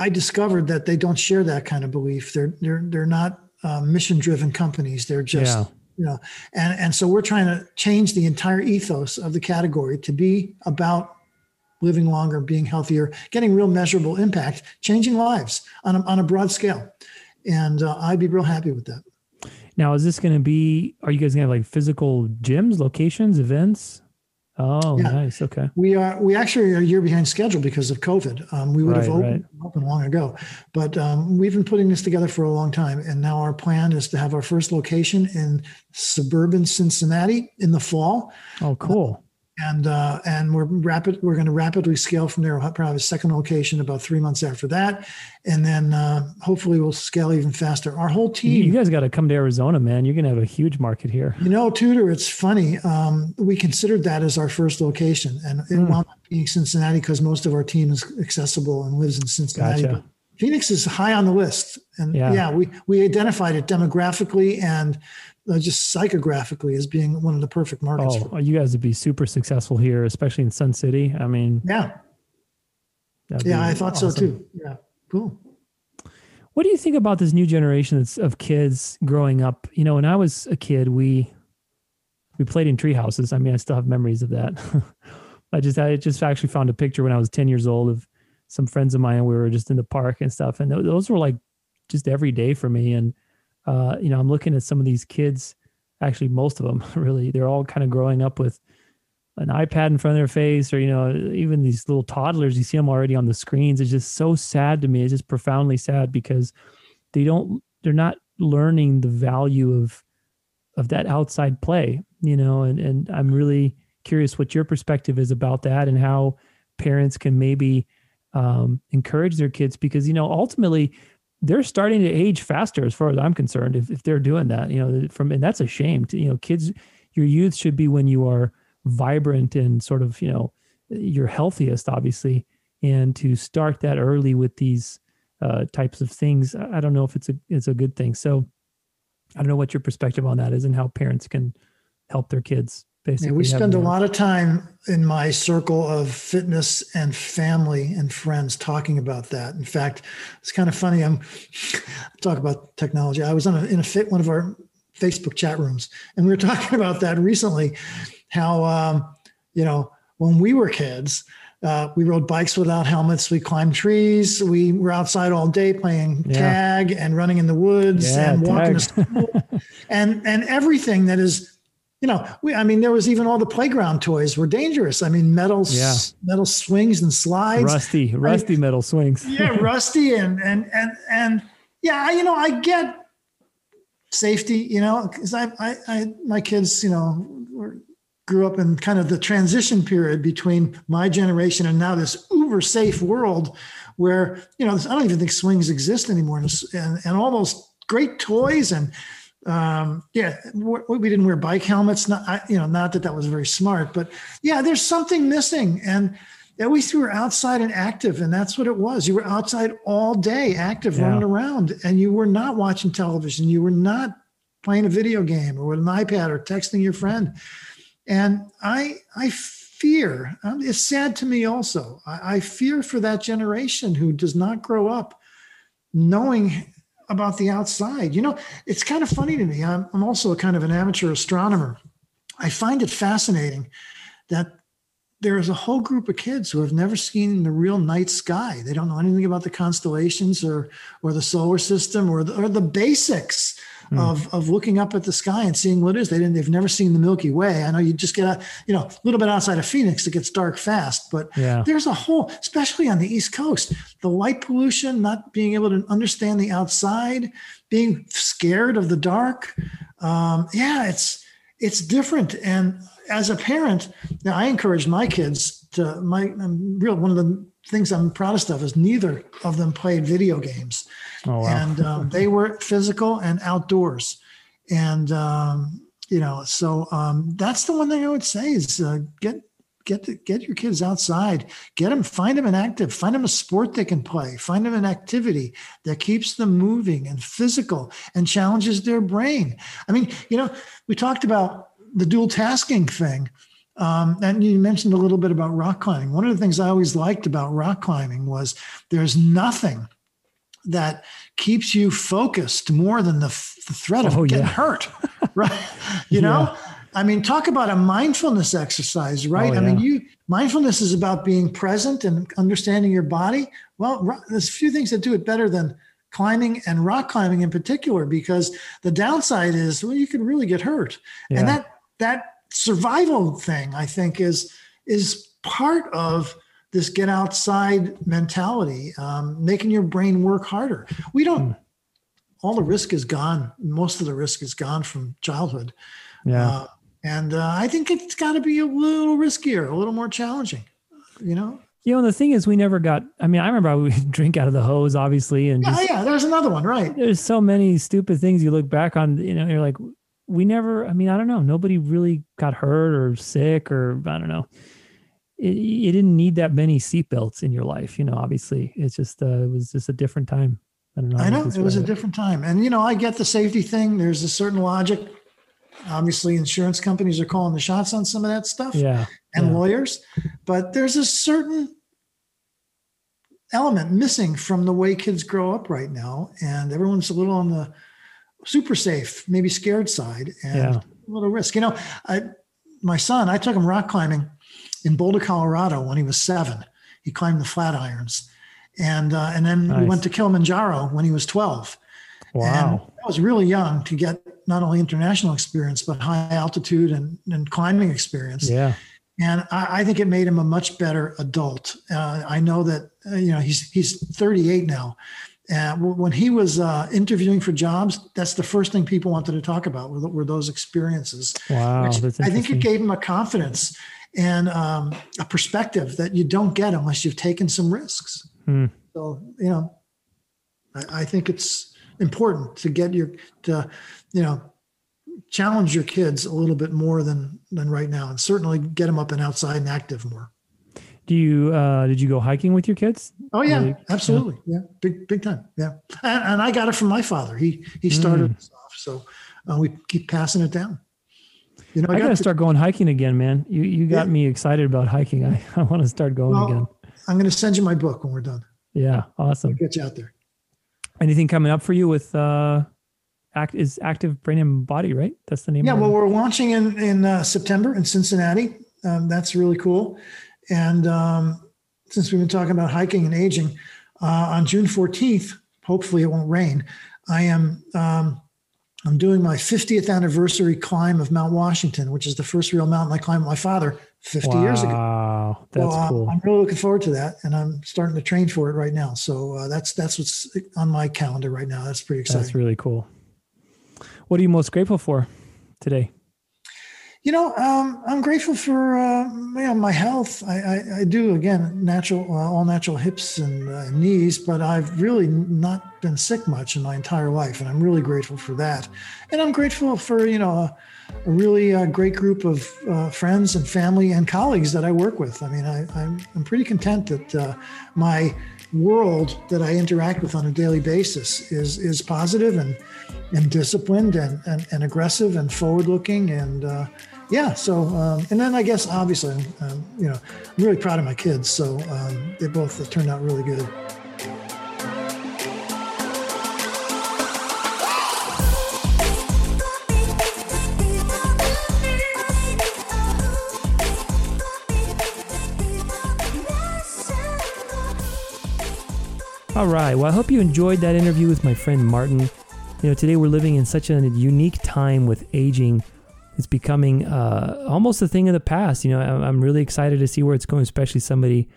I discovered that they don't share that kind of belief. They're they're they're not uh, mission driven companies. They're just yeah. you know, and and so we're trying to change the entire ethos of the category to be about living longer, being healthier, getting real measurable impact, changing lives on a, on a broad scale. And uh, I'd be real happy with that. Now, is this going to be, are you guys going to have like physical gyms, locations, events? Oh, yeah. nice. Okay. We are, we actually are a year behind schedule because of COVID. Um, we would right, have opened, right. opened, long ago, but um, we've been putting this together for a long time. And now our plan is to have our first location in suburban Cincinnati in the fall. Oh, cool. Uh, and uh, and we're rapid. We're going to rapidly scale from there. We'll probably have a second location about three months after that, and then uh, hopefully we'll scale even faster. Our whole team. You guys got to come to Arizona, man. You're going to have a huge market here. You know, Tudor. It's funny. Um, we considered that as our first location, and it mm. wound up being Cincinnati because most of our team is accessible and lives in Cincinnati. Gotcha. Phoenix is high on the list, and yeah. yeah, we we identified it demographically and uh, just psychographically as being one of the perfect markets. Oh, you guys would be super successful here, especially in Sun City. I mean, yeah, yeah, I thought awesome. so too. Yeah, cool. What do you think about this new generation of kids growing up? You know, when I was a kid, we we played in tree houses. I mean, I still have memories of that. I just I just actually found a picture when I was ten years old of some friends of mine. And we were just in the park and stuff, and those were like just every day for me. And uh, you know, I'm looking at some of these kids, actually, most of them really, they're all kind of growing up with an iPad in front of their face, or, you know, even these little toddlers, you see them already on the screens. It's just so sad to me. It's just profoundly sad because they don't, they're not learning the value of, of that outside play, you know, and, and I'm really curious what your perspective is about that and how parents can maybe um, encourage their kids because, you know, ultimately they're starting to age faster as far as I'm concerned if, if they're doing that, you know, from, and that's a shame to, you know, kids, your youth should be when you are vibrant and sort of, you know, your healthiest, obviously. And to start that early with these uh, types of things, I don't know if it's a, it's a good thing. So I don't know what your perspective on that is and how parents can help their kids basically. Yeah, we spend a lot of time in my circle of fitness and family and friends talking about that. In fact, it's kind of funny. I'm talk about technology. I was on a, in a fit one of our Facebook chat rooms, and we were talking about that recently. How um, you know when we were kids. Uh, we rode bikes without helmets. We climbed trees. We were outside all day playing yeah. tag and running in the woods yeah, and walking tag. to school, and and everything that is you know, we, I mean, there was even all the playground toys were dangerous. I mean, metal, yeah. metal swings and slides, rusty, rusty I, metal swings. yeah. Rusty. And, and, and, and yeah, you know, I get safety, you know, cause I, I, I, my kids, you know, were, grew up in kind of the transition period between my generation and now this uber safe world where, you know, I don't even think swings exist anymore and, and, and all those great toys and, um, yeah, we didn't wear bike helmets. Not, you know, not that that was very smart, but yeah, there's something missing. And at least you were outside and active, and that's what it was. You were outside all day, active, yeah. running around, and you were not watching television. You were not playing a video game or with an iPad or texting your friend. And I, I fear. Um, it's sad to me also. I, I fear for that generation who does not grow up knowing about the outside. You know, it's kind of funny to me. I'm, I'm also kind of an amateur astronomer. I find it fascinating that there is a whole group of kids who have never seen the real night sky. They don't know anything about the constellations or or the solar system or the, or the basics mm. of, of looking up at the sky and seeing what it is. They didn't, they've never seen the Milky Way. I know you just get a, you know, a little bit outside of Phoenix, it gets dark fast, but yeah. there's a whole, especially on the East Coast, the light pollution, not being able to understand the outside, being scared of the dark. Um, yeah, it's, it's different. And as a parent, now I encourage my kids to my I'm real one of the things I'm proudest of is neither of them played video games. Oh, wow. And um, they were physical and outdoors. And, um, you know, so um, that's the one thing I would say is uh, get get the, get your kids outside, get them, find them an active, find them a sport they can play, find them an activity that keeps them moving and physical and challenges their brain. I mean, you know, we talked about the dual tasking thing. Um, and you mentioned a little bit about rock climbing. One of the things I always liked about rock climbing was there's nothing that keeps you focused more than the, the threat of Oh, getting yeah. hurt, right? You know, I mean, talk about a mindfulness exercise, right? Oh, I mean, you mindfulness is about being present and understanding your body. Well, there's a few things that do it better than climbing and rock climbing in particular, because the downside is, well, you can really get hurt, Yeah. and that that survival thing, I think, is is part of this get outside mentality, um, making your brain work harder. We don't. All the risk is gone. Most of the risk is gone from childhood. Yeah. Uh, and uh, I think it's got to be a little riskier, a little more challenging. You know? you know, the thing is, we never got. I mean, I remember I would drink out of the hose, obviously, and Yeah, just, yeah. There's another one, right? there's so many stupid things you look back on. You know, you're like, we never. I mean, I don't know. Nobody really got hurt or sick or I don't know. It, you didn't need that many seatbelts in your life. You know, obviously, it's just uh, it was just a different time. I don't know. I know it was a different time, and you know, I get the safety thing. There's a certain logic. Obviously, insurance companies are calling the shots on some of that stuff, Yeah. and yeah. lawyers, but there's a certain element missing from the way kids grow up right now, and everyone's a little on the super safe, maybe scared side, and Yeah. a little risk. You know, I my son, I took him rock climbing in Boulder, Colorado when he was seven. He climbed the Flatirons, and uh, and then we went to Kilimanjaro when he was twelve. And Wow. I was really young to get not only international experience but high altitude and, and climbing experience. Yeah. And I, I think it made him a much better adult. Uh, I know that uh, you know he's he's 38 now. And w- when he was uh, interviewing for jobs, that's the first thing people wanted to talk about were, were those experiences. Wow. I think it gave him a confidence and um, a perspective that you don't get unless you've taken some risks. Hmm. So you know, I, I think it's important to get your to you know challenge your kids a little bit more than than right now, and certainly get them up and outside and active more. Do you uh did you go hiking with your kids? Oh yeah, Really? absolutely, yeah, big big time, yeah. And, and I got it from my father. He he started this off, so uh, we keep passing it down. You know, I, gotta to- start going hiking again, man. You you got Yeah. me excited about hiking. I, I want to start going Well, again. I'm going to send you my book when we're done. Yeah, awesome. Get you out there. Anything coming up for you with uh act is active brain and body, right? That's the name Yeah, well, it. we're launching in in uh, September in Cincinnati. Um, that's really cool. And um, since we've been talking about hiking and aging, uh, on June 14th, hopefully it won't rain. I am um, I'm doing my 50th anniversary climb of Mount Washington, which is the first real mountain I climbed with my father 50 years ago. Wow, that's So, uh, cool. I'm really looking forward to that, and I'm starting to train for it right now. So uh, that's that's what's on my calendar right now. That's pretty exciting. That's really cool. What are you most grateful for today? You know, um, I'm grateful for uh, you know, my health. I, I, I do again natural, uh, all natural hips and uh, knees, but I've really not been sick much in my entire life, and I'm really grateful for that. And I'm grateful for you know a, really uh, great group of uh, friends and family and colleagues that I work with. I mean, I, I'm I'm pretty content that uh, my world that I interact with on a daily basis is is positive and and disciplined and and, and aggressive and forward looking and uh, yeah so um, and then I guess obviously um, you know I'm really proud of my kids so um, they both turned out really good. All right. Well, I hope you enjoyed that interview with my friend Martin. You know, today we're living in such a unique time with aging. It's becoming uh, almost a thing of the past. You know, I'm really excited to see where it's going, especially somebody,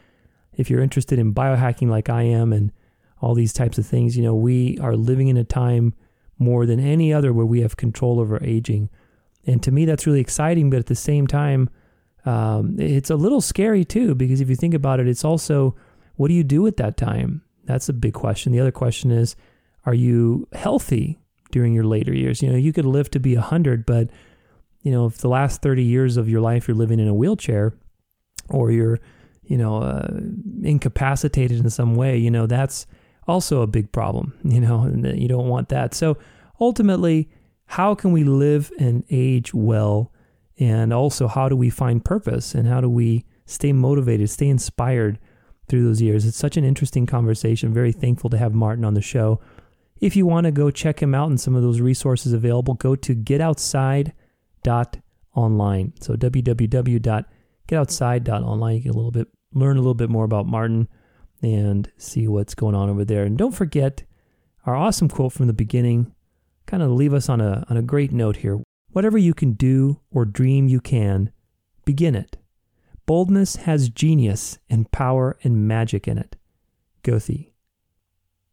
if you're interested in biohacking like I am and all these types of things. You know, we are living in a time more than any other where we have control over aging. And to me, that's really exciting. But at the same time, um, it's a little scary too, because if you think about it, it's also what do you do at that time? That's a big question. The other question is, are you healthy during your later years? You know, you could live to be 100, but, you know, if the last 30 years of your life you're living in a wheelchair or you're, you know, uh, incapacitated in some way, you know, that's also a big problem, you know, and you don't want that. So ultimately, how can we live and age well And also, how do we find purpose and how do we stay motivated, stay inspired through those years? It's such an interesting conversation. Very mm-hmm. thankful to have Martin on the show. If you want to go check him out and some of those resources available, go to getoutside.online. So www.getoutside.online. You can a little bit learn a little bit more about Martin and see what's going on over there. And don't forget our awesome quote from the beginning. Kind of leave us on a on a great note here. Whatever you can do or dream you can, begin it. Boldness has genius and power and magic in it. Goethe.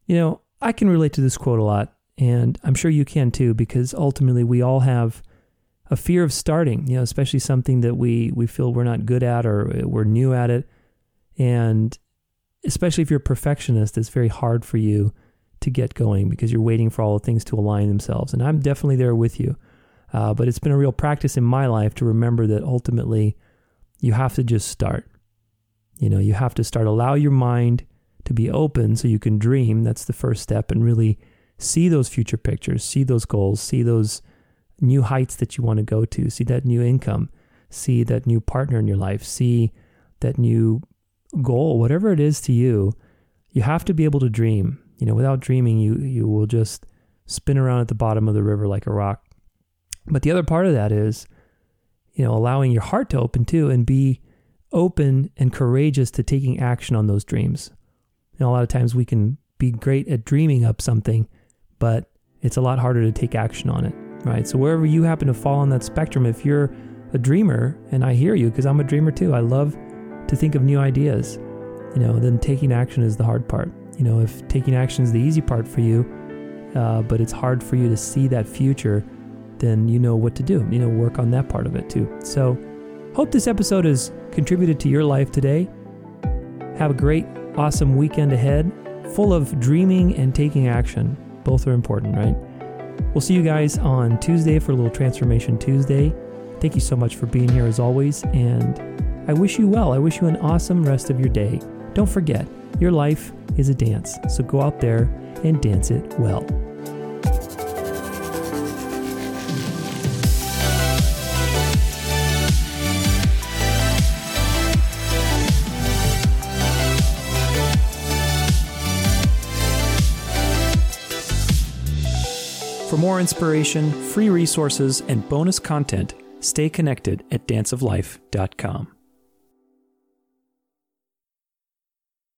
You know, I can relate to this quote a lot, and I'm sure you can too, because ultimately we all have a fear of starting, you know, especially something that we, we feel we're not good at or we're new at it. And especially if you're a perfectionist, it's very hard for you to get going because you're waiting for all the things to align themselves. And I'm definitely there with you. Uh, but it's been a real practice in my life to remember that ultimately you have to just start. You know, you have to start. Allow your mind to be open so you can dream. That's the first step and really see those future pictures, see those goals, see those new heights that you want to go to, see that new income, see that new partner in your life, see that new goal, whatever it is to you. You have to be able to dream. You know, without dreaming, you you will just spin around at the bottom of the river like a rock. But the other part of that is, you know, allowing your heart to open too and be open and courageous to taking action on those dreams. Know, a lot of times we can be great at dreaming up something, but it's a lot harder to take action on it, right? So wherever you happen to fall on that spectrum, if you're a dreamer, and I hear you because I'm a dreamer too, I love to think of new ideas, you know, then taking action is the hard part. You know, if taking action is the easy part for you, uh, but it's hard for you to see that future, then you know what to do. You know, work on that part of it too. So, hope this episode has contributed to your life today. Have a great, awesome weekend ahead, full of dreaming and taking action. Both are important, right? We'll see you guys on Tuesday for a little Transformation Tuesday. Thank you so much for being here as always, and I wish you well. I wish you an awesome rest of your day. Don't forget, your life is a dance, so go out there and dance it well. For more inspiration, free resources, and bonus content, stay connected at danceoflife.com.